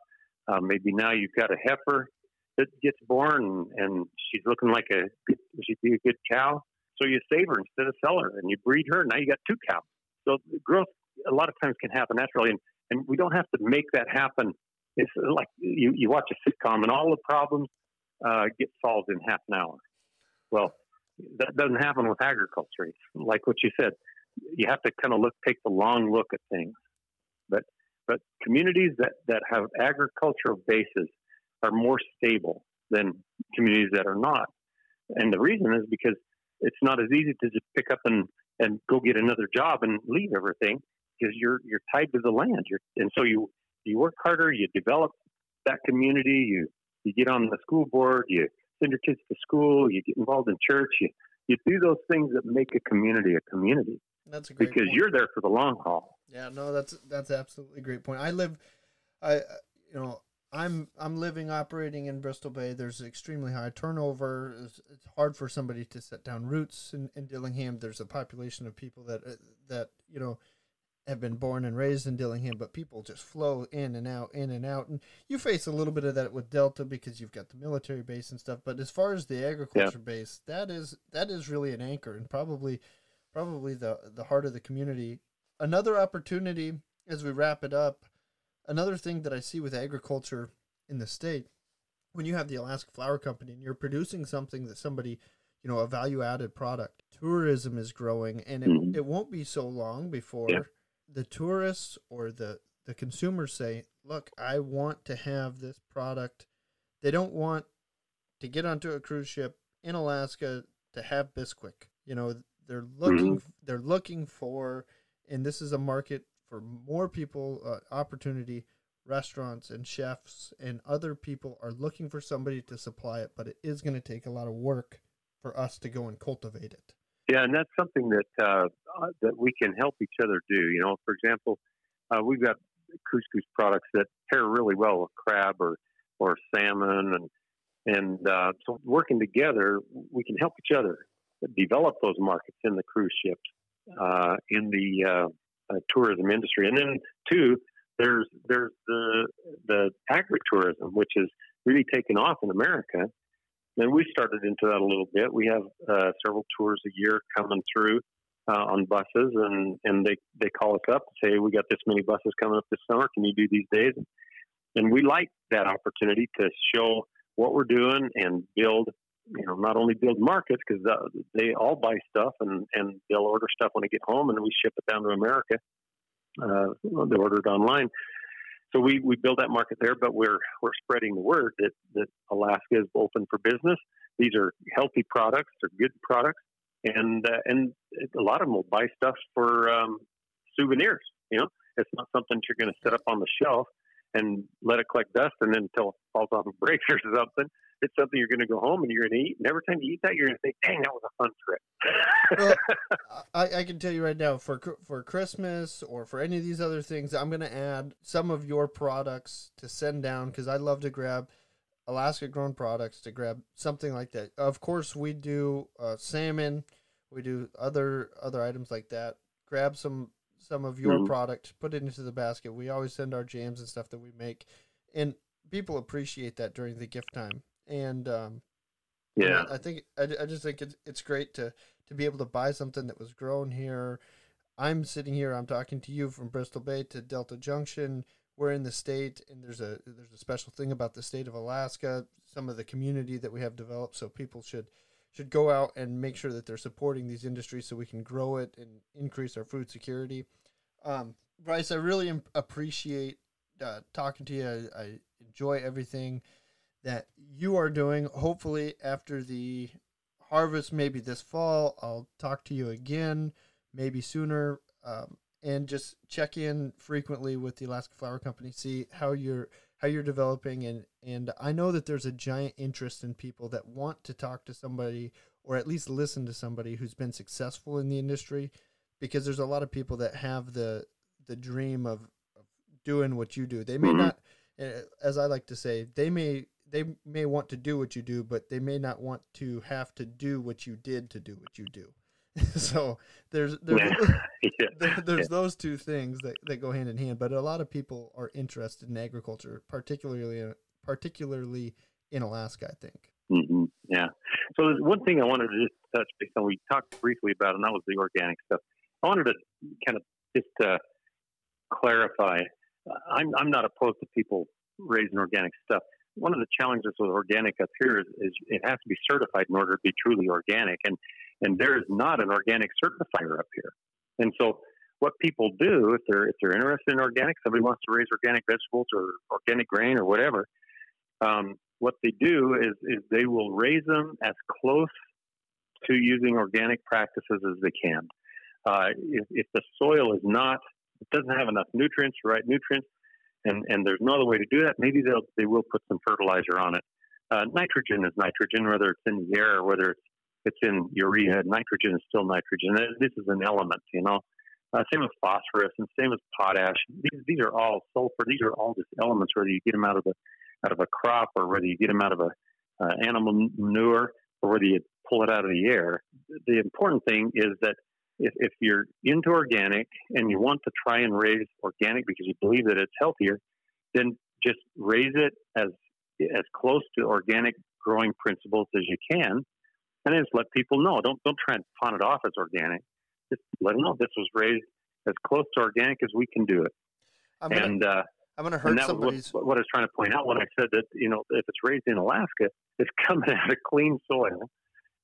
Uh, maybe now you've got a heifer that gets born and, and she's looking like a she'd be a good cow. So you save her instead of sell her, and you breed her. Now you got two cows. So growth a lot of times can happen naturally, and, and we don't have to make that happen. It's like you, you watch a sitcom, and all the problems uh, get solved in half an hour. Well, that doesn't happen with agriculture. Like what you said, you have to kind of look, take the long look at things. But but communities that that have agricultural bases are more stable than communities that are not. And the reason is because it's not as easy to just pick up and and go get another job and leave everything because you're you're tied to the land. You're, and so you you work harder, you develop that community, you you get on the school board, you send your kids to school, you get involved in church, you you do those things that make a community a community. That's a because point. you're there for the long haul. Yeah, no, that's that's absolutely a great point. I live, I you know I'm I'm living operating in Bristol Bay. There's extremely high turnover. It's, it's hard for somebody to set down roots in, in Dillingham. There's a population of people that uh, that you know have been born and raised in Dillingham, but people just flow in and out, in and out. And you face a little bit of that with Delta because you've got the military base and stuff. But as far as the agriculture yeah. base, that is that is really an anchor and probably probably the the heart of the community. Another opportunity as we wrap it up another thing that I see with agriculture in the state, when you have the Alaska Flour Company and you're producing something that somebody, you know, a value added product, tourism is growing, and it, mm-hmm. it won't be so long before yeah. The tourists or the the consumers say, "Look, I want to have this product." They don't want to get onto a cruise ship in Alaska to have Bisquick. You know, they're looking mm-hmm. they're looking for, and this is a market for more people uh, opportunity restaurants and chefs and other people are looking for somebody to supply it but it is going to take a lot of work for us to go and cultivate it yeah and that's something that uh, uh, that we can help each other do you know for example uh, we've got couscous products that pair really well with crab or or salmon and and uh, so working together we can help each other develop those markets in the cruise ships uh, in the uh, tourism industry. And then two, there's there's the the agritourism, which is really taken off in America. And we started into that a little bit. We have uh, several tours a year coming through uh, on buses, and and they they call us up and say we got this many buses coming up this summer. Can you do these days? And we like that opportunity to show what we're doing and build you know not only build markets because uh, they all buy stuff and and they'll order stuff when they get home and we ship it down to America. Uh, they order it online, so we we build that market there. But we're we're spreading the word that that Alaska is open for business. These are healthy products. They're good products, and uh, and a lot of them will buy stuff for um, souvenirs. You know, it's not something you're going to set up on the shelf and let it collect dust and then until it falls off and breaks <laughs> or something it's something you're going to go home and you're going to eat. And every time you eat that, you're going to think, "Dang, that was a fun trip." well, <laughs> I, I, can tell you right now, for for Christmas or for any of these other things, I'm going to add some of your products to send down because I love to grab Alaska grown products to grab something like that. Of course, we do uh, salmon, we do other other items like that. Grab some some of your mm-hmm. product, put it into the basket. We always send our jams and stuff that we make, and people appreciate that during the gift time and um, yeah, I think I, I just think it's it's great to to be able to buy something that was grown here. I'm sitting here. I'm talking to you from Bristol Bay to Delta Junction. We're in the state, and there's a there's a special thing about the state of Alaska. Some of the community that we have developed, so people should should go out and make sure that they're supporting these industries so we can grow it and increase our food security. Um, Bryce, I really appreciate uh, talking to you. I, I enjoy everything that you are doing. Hopefully, after the harvest, maybe this fall, I'll talk to you again, maybe sooner, um, and just check in frequently with the Alaska Flour Company, see how you're how you're developing, and and I know that there's a giant interest in people that want to talk to somebody or at least listen to somebody who's been successful in the industry, because there's a lot of people that have the the dream of, of doing what you do. They may mm-hmm. not, eh, as I like to say, they may they may want to do what you do, but they may not want to have to do what you did to do what you do. <laughs> so there's there's <laughs> <laughs> yeah. there, there's yeah. those two things that, that go hand in hand. But a lot of people are interested in agriculture, particularly particularly in Alaska. I think. Mm-hmm. Yeah. So there's one thing I wanted to just touch base on. We talked briefly about, and that was the organic stuff. I wanted to kind of just uh, clarify. I'm I'm not opposed to people raising organic stuff one of the challenges with organic up here is, is, it has to be certified in order to be truly organic, and and there is not an organic certifier up here. And so, what people do if they're if they're interested in organic, somebody wants to raise organic vegetables or organic grain or whatever, um, what they do is is they will raise them as close to using organic practices as they can. Uh, if, if the soil is not, it doesn't have enough nutrients, right nutrients, and, and there's no other way to do that, maybe they'll, they will put some fertilizer on it. Uh, nitrogen is nitrogen, whether it's in the air or whether it's, it's in urea. Nitrogen is still nitrogen. This is an element, you know. Uh, same with phosphorus and same with potash. These, these are all sulfur. These are all just elements, whether you get them out of the out of a crop or whether you get them out of a uh, animal manure or whether you pull it out of the air. The important thing is that if, if you're into organic and you want to try and raise organic because you believe that it's healthier, then just raise it as as close to organic growing principles as you can, and just let people know. Don't don't try and pawn it off as organic. Just let them know this was raised as close to organic as we can do it. I'm gonna, and uh, I'm going to hurt somebody's. What, what I was trying to point out when I said that you know if it's raised in Alaska, it's <laughs> coming out of clean soil,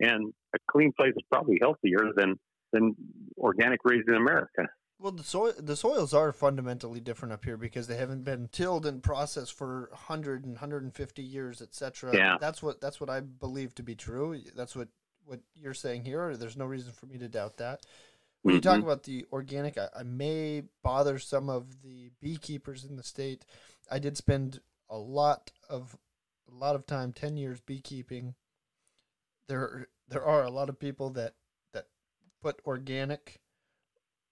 and a clean place is probably healthier than than organic raised in America. Well, the soil the soils are fundamentally different up here because they haven't been tilled and processed for 100 and 150 years, etc. Yeah. That's what that's what I believe to be true. That's what what you're saying here. There's no reason for me to doubt that. When you talk Mm-hmm. about the organic, I, I may bother some of the beekeepers in the state. I did spend a lot of a lot of time, ten years beekeeping. There there are a lot of people that put organic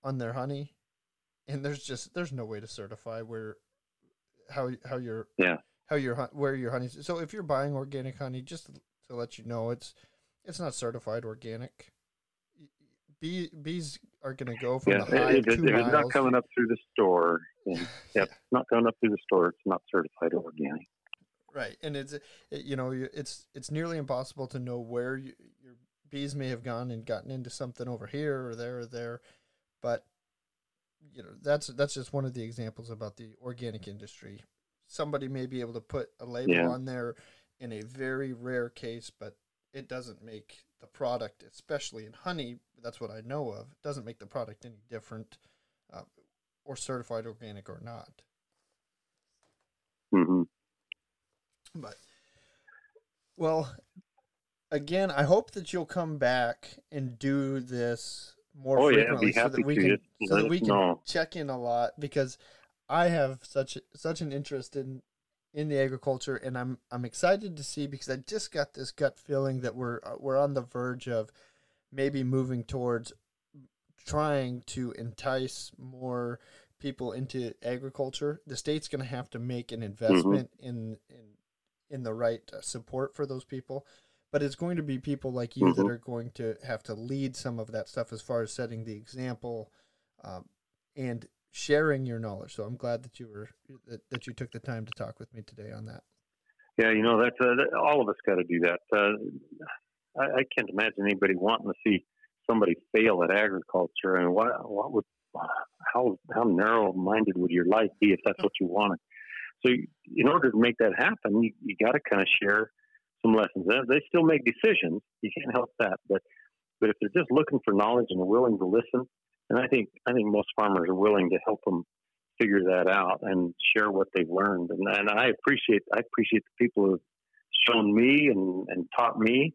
on their honey, and there's just there's no way to certify where how how your Yeah. how your where your honey. So if you're buying organic honey, just to let you know, it's it's not certified organic. Bee, bees are going to go from Yeah, the hive if, it- two if it's not coming up through the store, <laughs> then, yeah, it's not coming up through the store. It's not certified organic. Right, and it's it, you know it's it's nearly impossible to know where you, your bees may have gone and gotten into something over here or there or there, but you know that's that's just one of the examples about the organic industry. Somebody may be able to put a label Yeah. on there in a very rare case, but it doesn't make the product, especially in honey. That's what I know of. It doesn't make the product any different, uh, or certified organic or not. Mm-hmm. But well, again, I hope that you'll come back and do this more Oh, yeah, frequently be so that we can so that we can know. check in a lot because I have such such an interest in in the agriculture and I'm I'm excited to see because I just got this gut feeling that we're uh, we're on the verge of maybe moving towards trying to entice more people into agriculture. The state's going to have to make an investment in in in the right uh, support for those people. But it's going to be people like you that Mhm. are going to have to lead some of that stuff as far as setting the example um, and sharing your knowledge. So I'm glad that you were that, that you took the time to talk with me today on that. Yeah, you know that's uh, that, all of us got to do that. Uh, I, I can't imagine anybody wanting to see somebody fail at agriculture. And what what would how how narrow minded would your life be if that's what you wanted? So, in order to make that happen, you, you got to kind of share some lessons. They- still make decisions. You can't help that, but but if they're just looking for knowledge and willing to listen, and I think I think most farmers are willing to help them figure that out and share what they've learned. And, and I appreciate I appreciate the people who've shown me and, and taught me,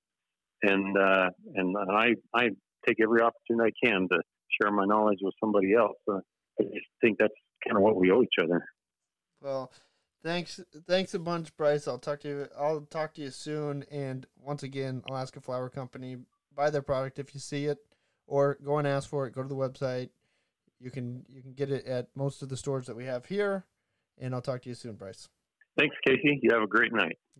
and uh, and I I take every opportunity I can to share my knowledge with somebody else. Uh, I just think that's kind of what we owe each other. Well, thanks thanks a bunch, Bryce. I'll talk to you I'll talk to you soon and once again, Alaska Flour Company, buy their product if you see it or go and ask for it. Go to the website. You can you can get it at most of the stores that we have here and I'll talk to you soon, Bryce. Thanks, Casey. You have a great night.